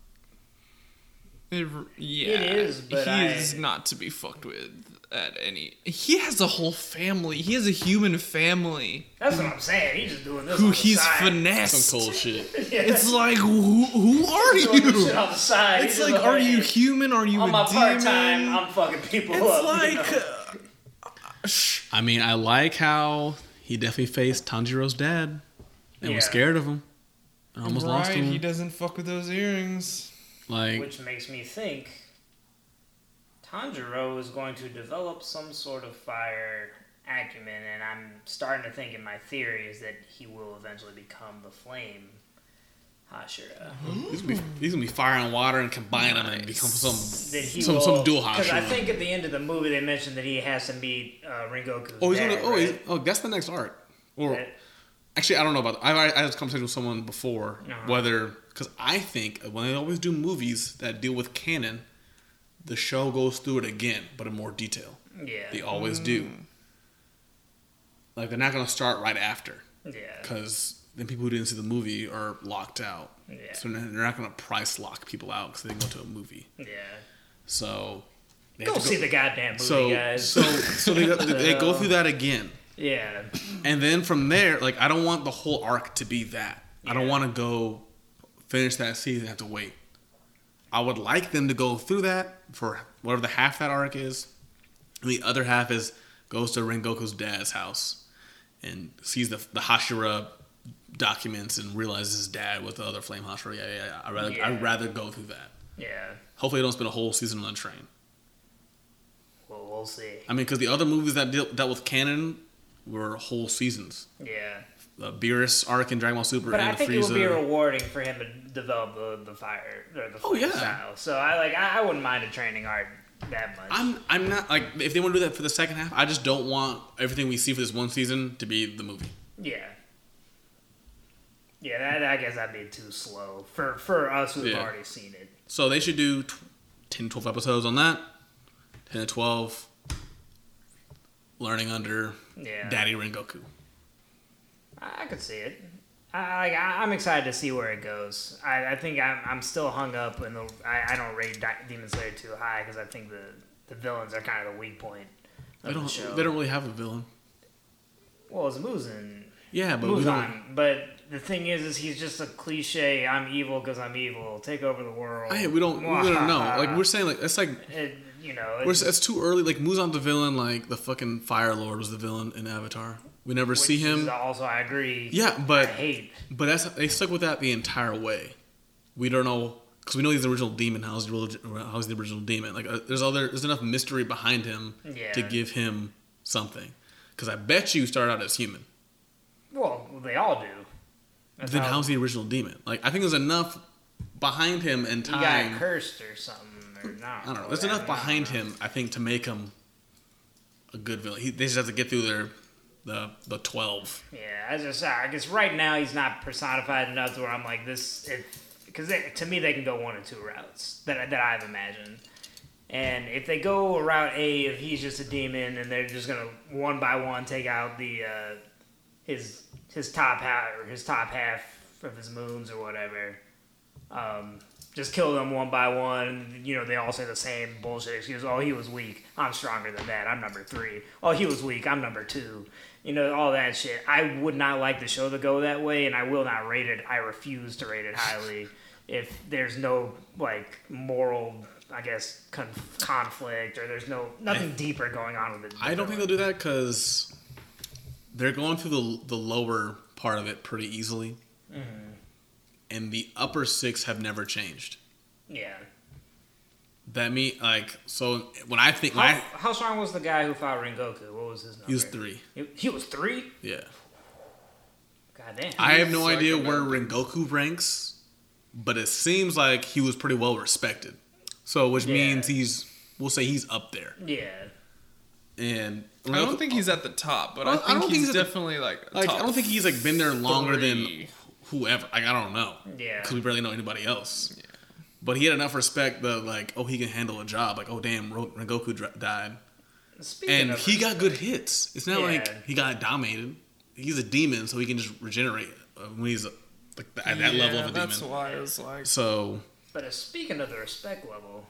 It, yeah, It is, but he I- is not to be fucked with at any. He has a whole family. He has a human family That's what I'm saying. He's just doing this who on the he's side. finessed. Some cold shit. Yeah. It's like who, who are He's doing this you? shit on the side. It's He's like, are you hey, human? Are you on a my part time? I'm fucking people It's up. you like, know? uh, sh- I mean, I like how he definitely faced Tanjiro's dad and Yeah. was scared of him. And almost lost him. he doesn't fuck with those earrings. Like, which makes me think Tanjiro is going to develop some sort of fire acumen, and I'm starting to think in my theory is that he will eventually become the flame Hashira. he's gonna, be, he's gonna be fire and water and combine them and become some some will, some dual Because I think at the end of the movie they mentioned that he has to meet uh, Rengoku's oh, he's dad, gonna, oh, right? he's, oh, that's the next arc. Or That- Actually, I don't know about. That. I I had this conversation with someone before Uh-huh. whether because I think when they always do movies that deal with canon, the show goes through it again, but in more detail. Yeah. They always do. Mm. Like they're not gonna start right after yeah. because then people who didn't see the movie are locked out. Yeah. So they're they're not gonna price lock people out because they didn't go to a movie. Yeah. So they Go have see the goddamn movie, so guys. so so they, they go through that again. yeah. And then from there, like I don't want the whole arc to be that. I don't want to go finish that season have to wait. I would like them to go through that for whatever the half that arc is. And the other half is goes to Rengoku's dad's house and sees the the Hashira documents and realizes his dad with the other flame Hashira. Yeah, yeah, yeah. I rather Yeah. I'd rather go through that. Yeah. Hopefully, they don't spend a whole season on a train. Well, we'll see. I mean, because the other movies that deal, dealt with canon were whole seasons. Yeah. The Beerus arc in Dragon Ball Super But and I the think Frieza. it would be rewarding for him to develop the, the fire or the Oh, yeah. style. So I like I, I wouldn't mind a training arc that much. I'm I'm not like if they want to do that for the second half, I just don't want everything we see for this one season to be the movie. yeah. Yeah, that I guess that'd be too slow for for us who've Yeah. already seen it. So they should do tw- 10, 12 episodes on that. 10 to 12 learning under Yeah. Daddy Rengoku. I, could see it. I, I, I'm excited to see where it goes. I, I think I'm, I'm still hung up in the. I, I don't rate Demon Slayer too high because I think the, the villains are kind of the weak point They the don't show. they don't really have a villain. well, it's Muzan. Yeah, but we don't. Muzan. But the thing is, is he's just a cliche. I'm evil because I'm evil. Take over the world. Hey, we don't we don't know. Like we're saying like it's like It, you know, we're, it's, it's too early. Like Muzan's the villain. Like the fucking Fire Lord was the villain in Avatar. We never see which is him. Also, I agree. Yeah, I but hate. But that's they stuck with that the entire way. We don't know because we know he's the original demon. How's the original, how's the original demon? Like, uh, there's other there's enough mystery behind him Yeah. to give him something. Because I bet you started out as human. Well, they all do. That's then how- how's the original demon? Like, I think there's enough behind him and he time. got cursed or something. Or not, I don't know. There's enough behind him, I think, to make him a good villain. He, they just have to get through their the the twelve. Yeah, I just I guess right now he's not personified enough to where I'm like this. Because to me, they can go one or two routes that that I've imagined. And if they go route A, if he's just a demon and they're just gonna one by one take out the uh, his his top half or his top half of his moons or whatever, um, just kill them one by one. You know, they all say the same bullshit excuse. Oh, he was weak. I'm stronger than that. I'm number three. Oh, he was weak. I'm number two. You know, all that shit. I would not like the show to go that way, and I will not rate it. I refuse to rate it highly if there's no like moral, I guess, con- conflict or there's no nothing deeper going on with it. I don't think they'll do that because they're going through the the lower part of it pretty easily, mm-hmm. and the upper six have never changed. Yeah. That me like so when I think How, I how strong was the guy who fought Rengoku? What was his number? he was three, He, he was three. yeah. God damn. I have no idea where about- Rengoku ranks, but it seems like he was pretty well respected. So which Yeah. means he's we'll say he's up there. yeah. And I don't think he's at the top, but I I think don't think he's he's at the- definitely like like I don't think he's like been there longer three. than whoever. Like I don't know. Yeah. Because we barely know anybody else. Yeah. But he had enough respect that like oh he can handle a job. Like oh damn Ro- Rengoku dr- died. Speaking and he got good hits. It's not Yeah. like he got dominated. He's a demon, so he can just regenerate uh, when he's uh, like at that level of a demon. that's demon. why it's like So But uh, speaking of the respect level,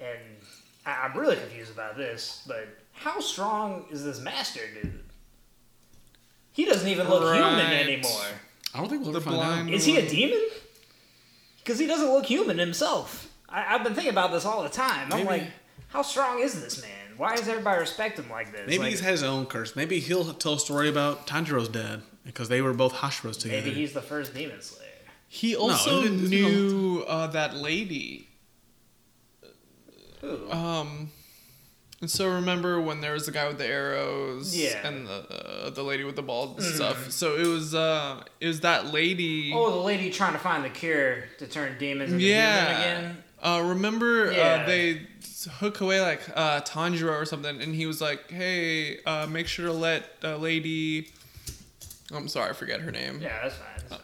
and I, I'm really confused about this, but how strong is this master dude? He doesn't even look human anymore. I don't think we'll The ever find blind- out. Is he a demon? Because he doesn't look human himself. I, I've been thinking about this all the time. I'm like, how strong is this man? Why does everybody respect him like this? Maybe Like, he's had his own curse. Maybe he'll tell a story about Tanjiro's dad because they were both Hashiras together. maybe he's the first demon slayer. he also it- it's- knew uh, that lady. Who? Um, and so remember when there was the guy with the arrows, Yeah. and the uh, the lady with the balls and stuff. So it was uh, it was that lady. oh, the lady trying to find the cure to turn demons into human yeah. again. Uh, remember Yeah. uh, they hook away like uh, Tanjiro or something, and he was like, "Hey, uh, make sure to let uh, Lady I'm sorry, I forget her name. Yeah, that's fine. That's fine.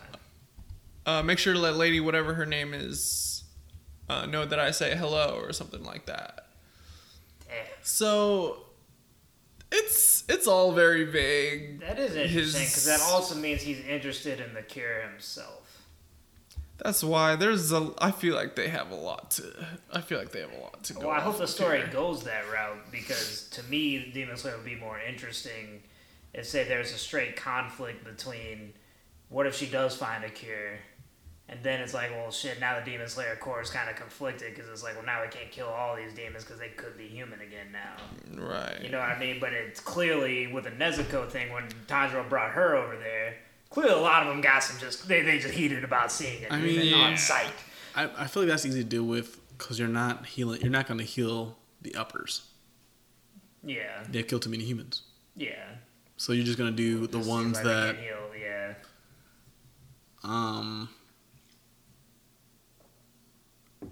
Uh, make sure to let Lady, whatever her name is, uh, know that I say hello or something like that. Yeah. So it's it's all very vague. That is interesting because that also means he's interested in the cure himself. That's why there's a. I feel like they have a lot to. I feel like they have a lot to go. Well, I hope the story here. goes that route because to me, Demon Slayer would be more interesting if, say, there's a straight conflict between what if she does find a cure, and then it's like, well, shit, now the Demon Slayer Corps is kind of conflicted because it's like, well, now we can't kill all these demons because they could be human again now. Right. You know what I mean? But it's clearly with the Nezuko thing when Tanjiro brought her over there. Clearly, a lot of them got some just they they just heated about seeing it I even mean, on yeah. I, I feel like that's easy to deal with because you're not healing. You're not going to heal the uppers. Yeah, They've killed too many humans. yeah. So you're just going to do the Just ones that heal, yeah. um.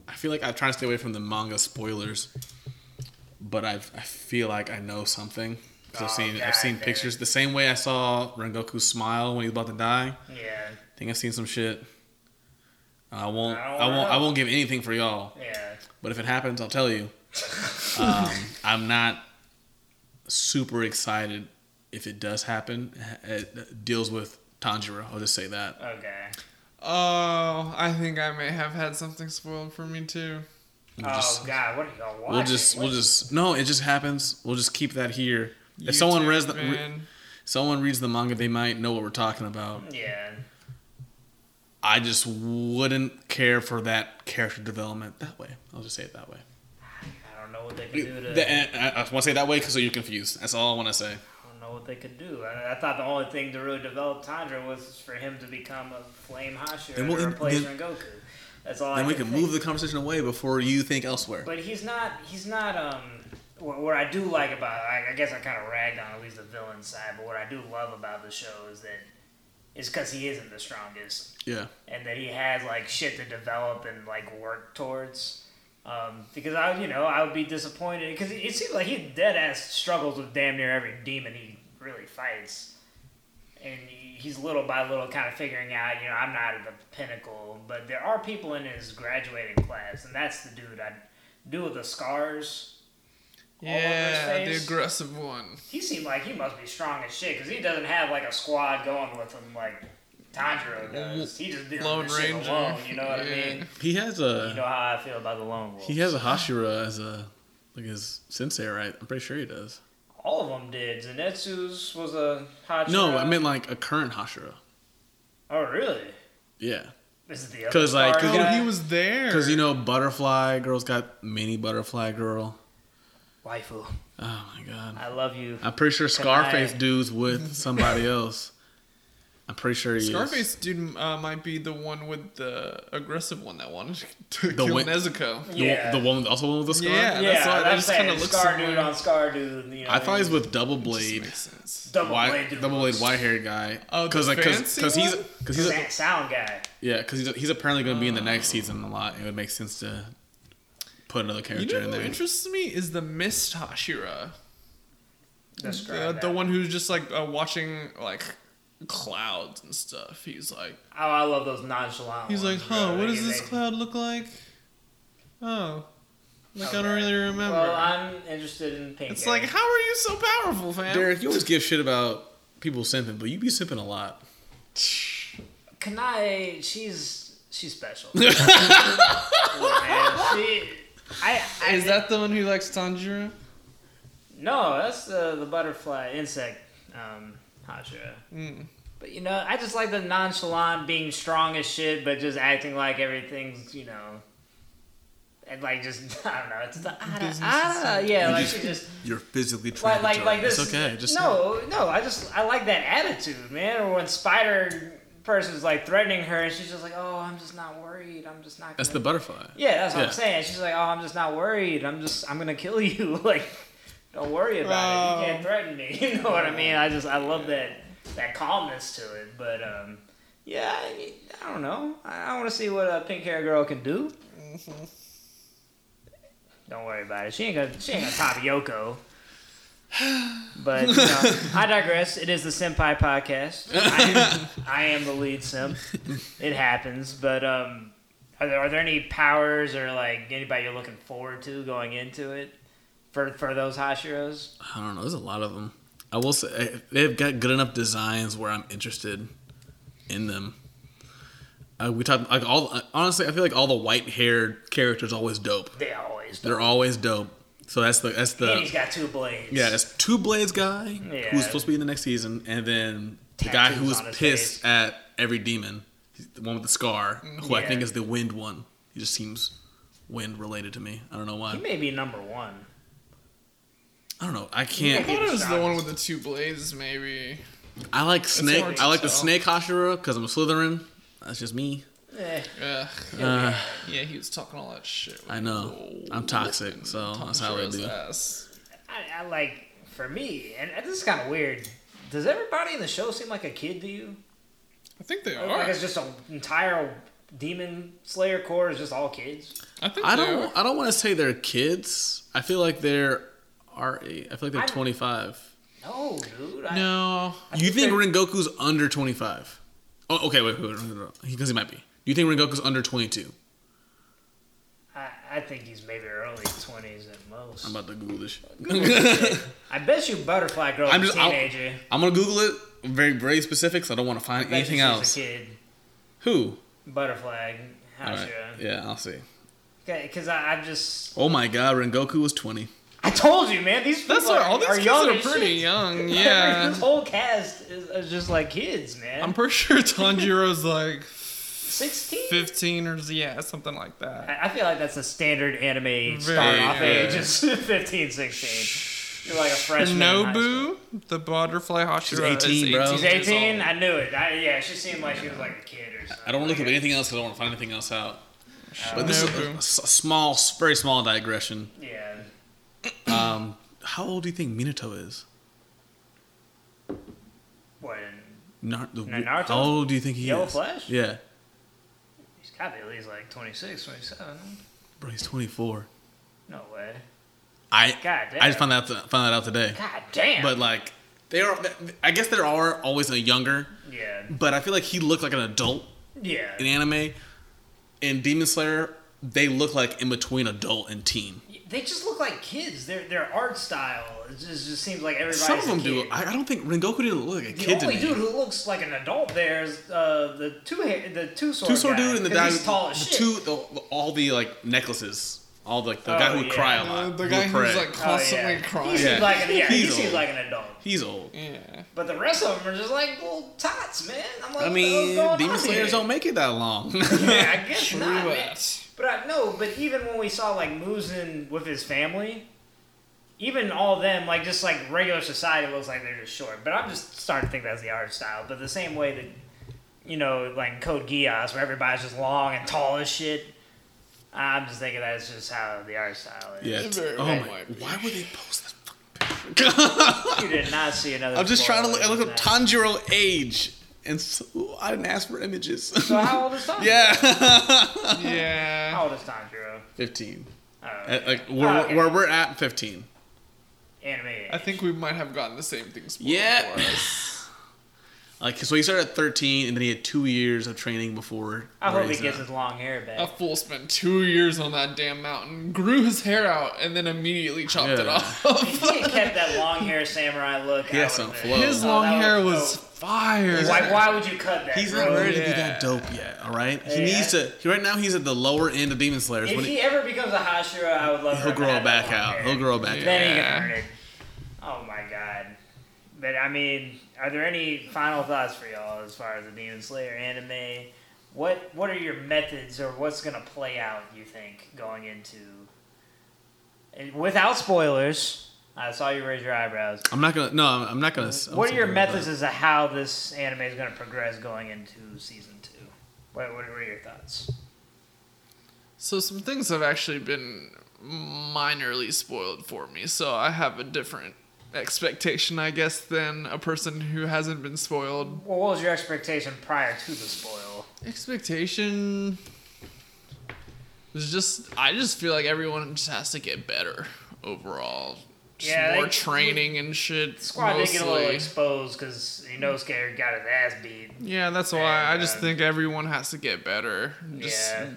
I feel like I'm trying to stay away from the manga spoilers, but I I feel like I know something. 'Cause I've Oh, seen God I've seen damn pictures the same way I saw Rengoku smile when he was about to die. Yeah, I think I've seen some shit. I won't I I won't I won't give anything for y'all. yeah. But if it happens, I'll tell you. Um, I'm not super excited if it does happen. It deals with Tanjiro. I'll just say that. Okay. Oh, I think I may have had something spoiled for me too. We'll oh just, God, what are y'all watching? we'll just we'll just no. It just happens. We'll just keep that here. If someone reads the re- someone reads the manga, they might know what we're talking about. Yeah. I just wouldn't care for that character development that way. I'll just say it that way. I don't know what they could do to. The- I, I want to say it that way because so you're confused. That's all I want to say. I don't know what they could do. I, I thought the only thing to really develop Tanjiro was for him to become a flame Hashira and we'll- replace then- Rengoku. That's all. Then we can can move the conversation away before you think elsewhere. But he's not. He's not. Um. What, what I do like about, I, I guess I kind of ragged on at least the villain side, but what I do love about the show is that is because he isn't the strongest, Yeah. and that he has like shit to develop and like work towards. Um, because I, you know, I would be disappointed because it, it seems like he dead ass struggles with damn near every demon he really fights, and he, he's little by little kind of figuring out, you know, I'm not at the pinnacle, but there are people in his graduating class, and that's the dude I do with the scars. All over Yeah, the aggressive one. He seemed like he must be strong as shit because he doesn't have like a squad going with him like Tanjiro does. He just did Lone this shit Ranger. alone. You know what Yeah. I mean? He has a. You know how I feel about the lone wolf. he has a Hashira as a like his sensei, right? I'm pretty sure he does. All of them did. Zenitsu's was a Hashira. No, I meant like a current Hashira. Oh really? Yeah, This is the other 'Cause, like, star 'cause Oh, guy? he was there. because you know Butterfly Girl's got mini Butterfly Girl. Waifu. Oh my god. I love you. I'm pretty sure Scarface I- dude's with somebody else. I'm pretty sure he Scarface dude uh, might be the one with the aggressive one that wanted to The kill win- Nezuko. is. The, Yeah. the one, also one with the scar. Yeah. Yeah, that's why- that I'm just saying kinda looks Scar dude on Scar dude. You know, I thought he was with Double Blade, makes sense. double white, blade dude. double blade white haired guy. Oh, the cause like cause, fancy 'cause he's because he's a, sound guy. yeah because he's, he's apparently going to be in the next season a lot. It would make sense to put another You character know in who there. interests me is the Mist Hashira. Describe The, the one who's just like uh, watching like clouds and stuff. He's like, Oh, I love those nonchalant. he's like, huh, what does this cloud look like? Oh, like I don't really remember. Well, I'm interested in pink. it's hair. like, how are you so powerful, fam? Derek, you always give shit about people simping, but you be simping a lot. Kanai, she's she's special. Look, man, she, I, I, Is that the one who likes Tanjiro? no? That's the the butterfly insect, um, Hashira. Mm. But you know, I just like the nonchalant, being strong as shit, but just acting like everything's you know, and like just I don't know. It's the ah, Business ah, is- yeah, you like just, just you're physically like trying like to like this. It's okay. Just no, no. I just I like that attitude, man. Or when Spider person's like threatening her, and she's just like, "Oh, I'm just not worried. I'm just not." That's gonna the butterfly. Yeah, that's what Yeah. I'm saying. She's like, "Oh, I'm just not worried. I'm just, I'm gonna kill you. like, don't worry about it. You can't threaten me. You know what I mean? I just, I love that, that calmness to it. But um, yeah, I, I don't know. I, I want to see what a pink hair girl can do. Don't worry about it. She ain't gonna, she ain't gonna top Yoko. But you know, I digress. It is the Senpai podcast. I am, I am the lead simp. It happens. But um, are there, are there any powers or like anybody you're looking forward to going into it for for those Hashiras? I don't know. There's a lot of them. I will say they've got good enough designs where I'm interested in them. Uh, we talked like all. Honestly, I feel like all the white haired characters always dope. They always. do. They're always dope. So that's the that's the and he's got two blades. yeah. It's two blades guy Yeah. who's supposed to be in the next season, and then the guy Tattoos who was pissed face. at every demon, the one with the scar, who I think is the wind one. He just seems wind related to me. I don't know why. He may be number one. I don't know. I I can't. I thought it was the one with the two blades, maybe. I like snake. I to like the snake Hashira because I'm a Slytherin. That's just me. Eh, Yeah. Uh, yeah, he was talking all that shit. I know. I'm toxic, so that's how I do. ass. I, I like for me, and this is kind of weird. Does everybody in the show seem like a kid to you? I think they Like are. Like it's just an entire demon slayer corps is just all kids. I think I don't. are. I don't want to say they're kids. I feel like they're our age. I feel like they're I'm- 25. No, dude. I, No. You think they're- Rengoku's under 25? Oh, okay. Wait, wait, wait, wait, wait. Because he might be. Do you think Rengoku's under 22? I, I think he's maybe early twenties at most. I'm about to Google this. shit. I bet you Butterfly grows I'm a just- teenager. I'm gonna Google it. Very, very specific. So I don't want to find I bet anything else. A kid. Who? Butterfly. Hashira. right. Yeah, I'll see. Okay, because I, I just Oh my God, Rengoku was 20. I told you, man. These people That's are, all these are kids young are pretty shit. young. Yeah. this whole cast is, is just like kids, man. I'm pretty sure Tanjiro's like sixteen. 15 or yeah, something like that. I I feel like that's a standard anime start off Very age good. is 15, 16. You're like a freshman. in high school. Nobu, the butterfly Hashira, is 18, bro. She's 18. I knew it. I, yeah, she seemed like she was like a kid or something. I don't want to look up anything else because I don't want to find anything else out. But this is a, Nobu. a s- a small, very small digression. Yeah. Um, how old do you think Minato is? What? Nar- the- Naruto? How old do you think he Yellow is? Flash? Yeah, He's got to be at least like 26, 27. bro, he's 24. No way. I God damn. I just found that found that out today. God damn. But like, they are. I guess there are always a younger, yeah. but I feel like he looked like an adult Yeah. in anime. In Demon Slayer, they look like in between adult and teen. They just look like kids. Their their art style it just, just seems like everybody. Some of them a do. I, I don't think Rengoku didn't look like a the kid to only dude who looks like an adult there is uh, the two the two sword two sword guy, dude and the 'cause guy, he's tall as the shit. two, the, the- all the like necklaces, all the, like the Oh, guy who would yeah. cry a lot, the who guy who's pray. like Oh, constantly yeah. crying. He seems Yeah. like an, yeah, he He's seems like an adult. he's old. Yeah. But the rest of them are just like little tots, man. I'm like, I mean, what's going Demon on Slayers here? don't make it that long. Yeah, I guess True not. Man. that. But I no, but even when we saw like Muzan with his family, even all of them, like just like regular society looks like they're just short. But I'm just starting to think that's the art style. But the same way that you know, like Code Geass, where everybody's just long and tall as shit. I'm just thinking that's just how the art style is. yeah. It very Oh well my! might. Why would they post this fucking picture? You did not see another. I'm just trying to look. I look up than. Tanjiro age, and so, I didn't ask for images. So how old is Tanjiro? yeah, yeah. How Yeah. old is Tanjiro? fifteen. Oh, At, like where, Oh, okay. where we're at, fifteen. Anime. I think we might have gotten the same thing spoiled Yeah. for us. Like so, he started at thirteen, and then he had two years of training before. I hope he he's gets at. his long hair back. A fool spent two years on that damn mountain, grew his hair out, and then immediately chopped it off. if he had kept that long hair samurai look, He I has some would've flow. His Oh, long that hair was was dope. fire. Why, why would you cut that? He's bro? not ready to be that dope yet. All right, he Yeah. needs to. He, right now, he's at the lower end of Demon Slayers. If When he, he, ever becomes a Hashira, I would love for he'll grow it back out. hair. He'll grow it back Yeah. out. Then he Yeah. can earn it. Oh my god. But I mean, are there any final thoughts for y'all as far as the Demon Slayer anime? What What are your methods, or what's gonna play out? You think going into and without spoilers? I saw you raise your eyebrows. I'm not gonna. No, I'm, I'm not gonna. I'm what are your methods as to how this anime is going to progress going into season two? What, what are your thoughts? So some things have actually been minorly spoiled for me, so I have a different expectation, I guess, than a person who hasn't been spoiled. Well, what was your expectation prior to the spoil? Expectation was just I just feel like everyone just has to get better overall. just Yeah, more they- training and shit. Squad did get a little exposed because Inosuke got his ass beat. Yeah, that's why I just uh, think everyone has to get better. Just, Yeah.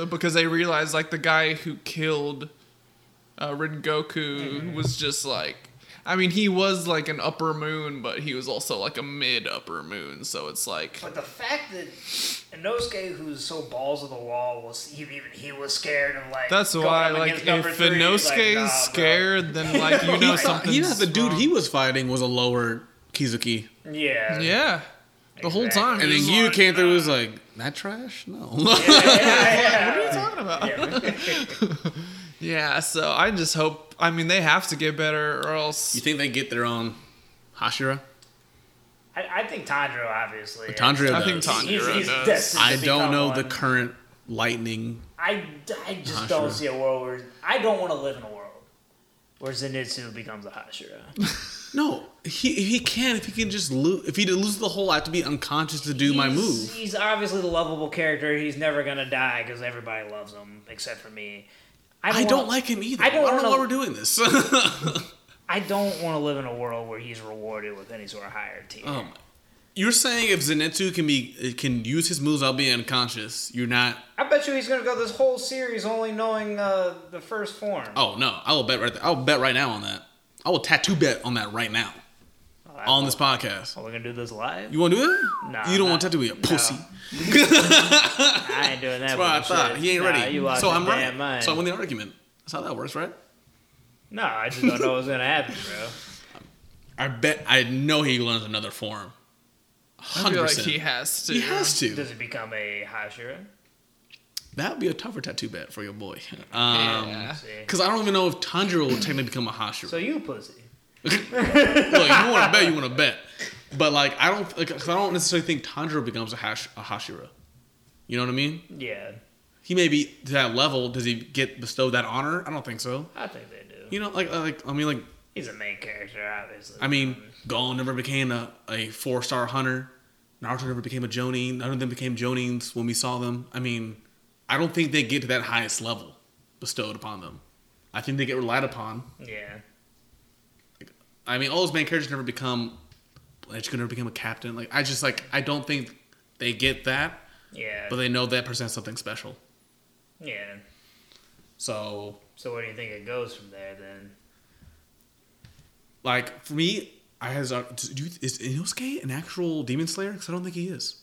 uh, because they realize like the guy who killed uh, Rengoku Mm-hmm. was just like, I mean, he was like an upper moon, but he was also like a mid upper moon. So it's like, But the fact that Inosuke, who's so balls of the wall, was even he was scared of like. that's going why up like against number if three, Inosuke's like, nah, bro. scared, then like you know something. he thought the dude he was fighting was a lower Kizuki. Yeah. Yeah, the whole time. And then you came through was like, that trash? No. Yeah, What are you talking about? Yeah, so I just hope. I mean, they have to get better, or else. you think they get their own Hashira? I, I think Tanjiro obviously. Tanjiro I think does. Tanjiro He's, he's does. I don't know one. the current lightning. I, I just Hashira. don't see a world where I don't want to live in a world where Zenitsu becomes a Hashira. No, he he can if he can just lose. If he loses the whole, I have to be unconscious to do my move. He's obviously the lovable character. He's never gonna die because everybody loves him except for me. I don't wanna- like him either. I I don't don't, know why we're doing this. I don't want to live in a world where he's rewarded with any sort of higher tier. um, you're saying if Zenitsu can be can use his moves, I'll be unconscious. You're not. I bet you he's gonna go this whole series only knowing uh, the first form. Oh no, I will bet right. There. I'll bet right now on that. I will tattoo bet on that right now Oh, on this podcast. Are we gonna do this live? You want to do it? Nah, you don't nah, want to tattoo, you no. pussy. I ain't doing that. That's what I bullshit. thought. He ain't Nah, ready. You lost so I'm damn right. mind. So I win the argument. That's how that works, right? No, I just don't know what's gonna happen, bro. I bet. I know he learns another form. I Hundred feel like percent. he has to. He has to. Does it become a Hashira? That would be a tougher tattoo bet for your boy. Yeah. Um, See. because I don't even know if Tanjiro will technically become a Hashira. So you pussy. Look, you want to bet, you want to bet. But like, I don't, like, 'cause I don't necessarily think Tanjiro becomes a, hash, a Hashira. You know what I mean? Yeah, He may be to that level. Does he get bestowed that honor? I don't think so. I think they do. You know, like, uh, like I mean, like, He's a main character, obviously. I mean, Gon never became a, a four star hunter. Naruto never became a Jonin. None of them became Jonins when we saw them. I mean, I don't think they get to that highest level bestowed upon them. I think they get relied upon. yeah, I mean, all those main characters never become. Ichigo never become a captain. Like, I just like I don't think they get that, yeah, but they know that person has something special. yeah. So, So where do you think it goes from there then? like for me, I has do you, is Inosuke an actual demon slayer? Because I don't think he is.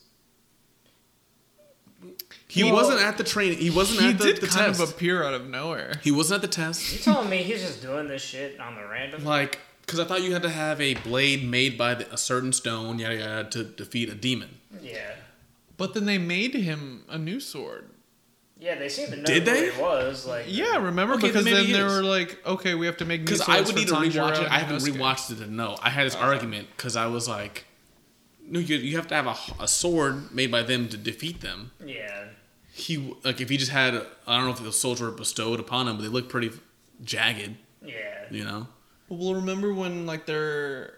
He Well, wasn't at the train. He wasn't He at the, did the kind test. of appear out of nowhere. he wasn't at the test. You telling me he's just doing this shit on the random? Like, because I thought you had to have a blade made by the, a certain stone, yada yada, to defeat a demon. Yeah, But then they made him a new sword. yeah. They seem to know Did who they? he was. Like, Yeah, remember? Okay, because then maybe then they were like, okay, we have to make new swords. Because swords I would need to rewatch it. I haven't Inosuke. rewatched it to know. I had this uh-huh. argument because I was like, no, you, you have to have a, a sword made by them to defeat them. yeah, He like if he just had I don't know if the swords were bestowed upon him, but they look pretty jagged. yeah. You know. Well, remember when like their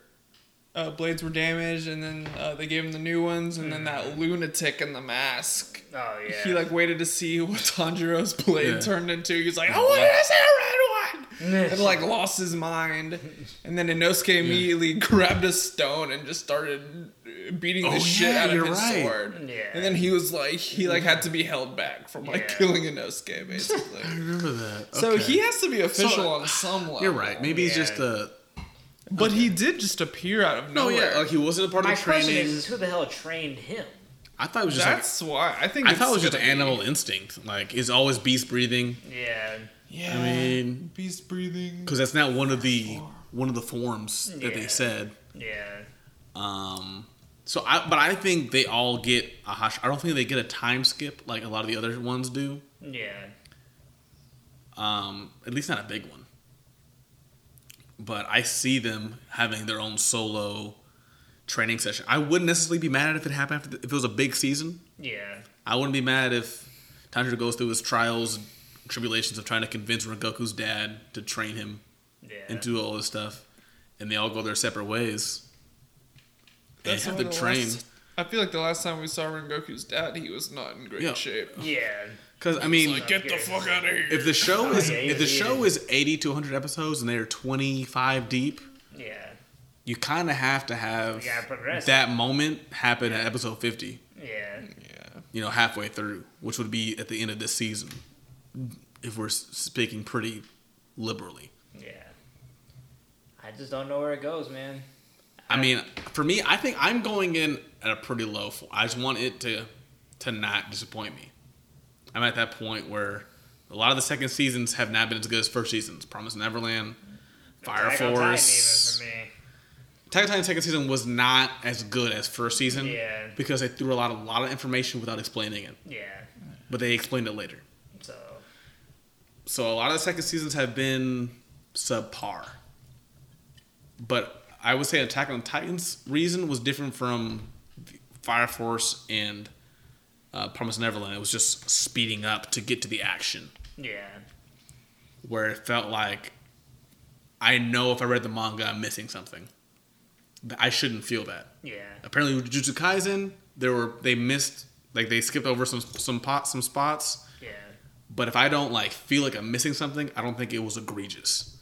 uh, blades were damaged, and then uh, they gave him the new ones, and then that lunatic in the mask. Oh yeah. He like waited to see what Tanjiro's blade Yeah. turned into. He was like, "I want to see a red one," and like lost his mind. And then Inosuke immediately grabbed a stone and just started beating the Oh, shit yeah, out of his right. sword. Yeah. And then he was like, he like had to be held back from like Yeah. killing Inosuke basically. I remember that. So he has to be official So, on some level. You're right. Maybe he's just a. But he did just appear out of No, nowhere. yeah, like he wasn't a part My of the question training. is, is, who the hell trained him? I thought it was just like That's why I think I it's thought it was just be- animal instinct. Like is always beast breathing Yeah, Yeah, I mean- beast breathing. because that's not one of the one of the forms that they said. yeah. Um, so I, but I think they all get a hush. I don't think they get a time skip like a lot of the other ones do. Yeah. Um, at least not a big one. But I see them having their own solo training session. I wouldn't necessarily be mad if it happened after the, if it was a big season. Yeah. I wouldn't be mad if Tanjiro goes through his trials tribulations of trying to convince Rengoku's dad to train him Yeah. and do all this stuff, and they all go their separate ways. And That's have only to the train. last- I feel like the last time we saw Rengoku's dad, he was not in great Yeah. shape. yeah. Because I mean, Like, get the fuck out of here. if the show oh, is yeah, if the show is 80 to 100 episodes and they're 25 deep, Yeah. you kind of have to have You gotta progress. that moment happen at episode 50. Yeah. yeah. You know, halfway through, which would be at the end of this season, if we're speaking pretty liberally. Yeah. I just don't know where it goes, man. I mean, for me, I think I'm going in at a pretty low. I just want it to to not disappoint me. I'm at that point where a lot of the second seasons have not been as good as first seasons. Promise Neverland, Fire Attack on Titan Force. even for me. Attack on Titan second season was not as good as first season Yeah. because they threw a lot of lot of information without explaining it, Yeah. but they explained it later. So So a lot of the second seasons have been subpar. But I would say Attack on Titan's reason was different from Fire Force and uh, Promise Neverland. It was just speeding up to get to the action, yeah. where it felt like I know if I read the manga, I'm missing something. I shouldn't feel that. Yeah. Apparently, with Jujutsu Kaisen, there were they missed like they skipped over some some pot some spots. Yeah. But if I don't like feel like I'm missing something, I don't think it was egregious.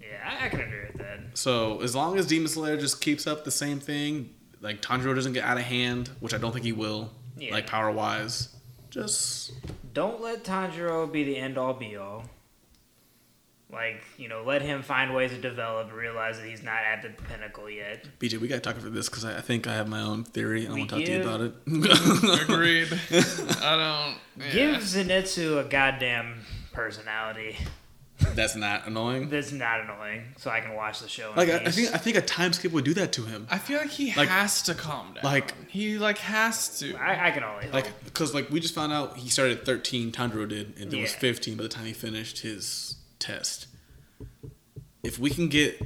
Yeah. I, I can agree with that. So as long as Demon Slayer just keeps up the same thing, like Tanjiro doesn't get out of hand, which I don't think he will, Yeah. like power wise, just Don't let Tanjiro be the end all be all. Like, you know, let him find ways to develop realize that he's not at the pinnacle yet. BJ. We gotta talk about this because I, I think I have my own theory. and I We want to talk to you about it. Agreed. I don't. Yeah. Give Zenitsu a goddamn personality That's not annoying. that's not annoying, so I can watch the show. in Like I, I think I think a time skip would do that to him. I feel like he Like- has to calm down. like- he like has to. I, I can only. Like because like we just found out he started at 13. Tanjiro did, and it was 15 by the time he finished his test. If we can get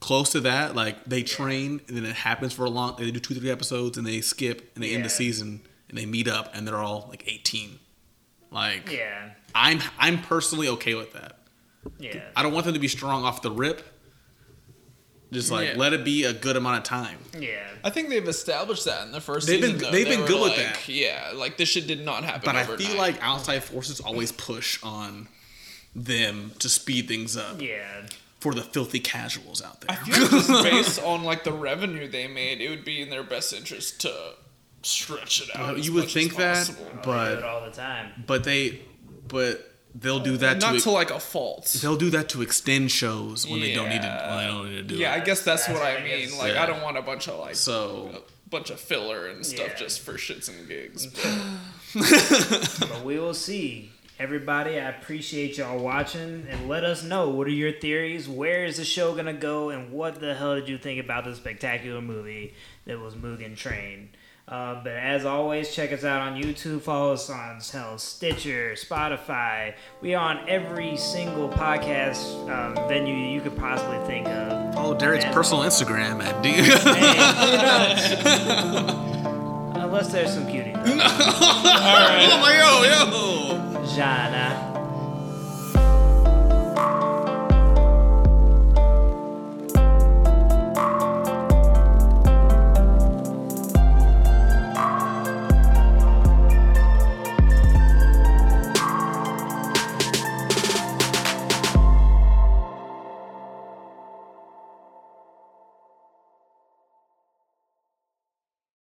close to that, like they train and then it happens for a long, they do two three episodes and they skip and they end the season and they meet up and they're all like 18. Like yeah, I'm I'm personally okay with that. Yeah, I don't want them to be strong off the rip. Just like Yeah. let it be a good amount of time. yeah. I think they've established that in the 1st They've been- season. though. they've They been were good with that. Yeah, like this shit did not happen. But I feel like outside forces always push on them to speed things up. Yeah, for the filthy casuals out I there. feel like just based on like the revenue they made, it would be in their best interest to stretch it out. Well, as you would much as think that, possible. Oh, they do but it all the time. but they but they'll do that not to, to like a fault. they'll do that to extend shows when they don't need to Yeah. when they don't need to do Yeah, I guess that's, That's what what I I mean. guess- Like, Yeah. I don't want a bunch of like So a bunch of filler and stuff Yeah. just for shits and gigs. But we will see. Everybody, I appreciate y'all watching and let us know what are your theories, where is the show gonna go, and what the hell did you think about the spectacular movie that was Mugen Train. Uh, but as always, check us out on YouTube, follow us on hell, Stitcher, Spotify. We are on every single podcast um, venue you could possibly think of. follow Derek's Man. personal Instagram at D. Hey, who knows? Unless there's some cutie. No. oh my yo yo. Jana.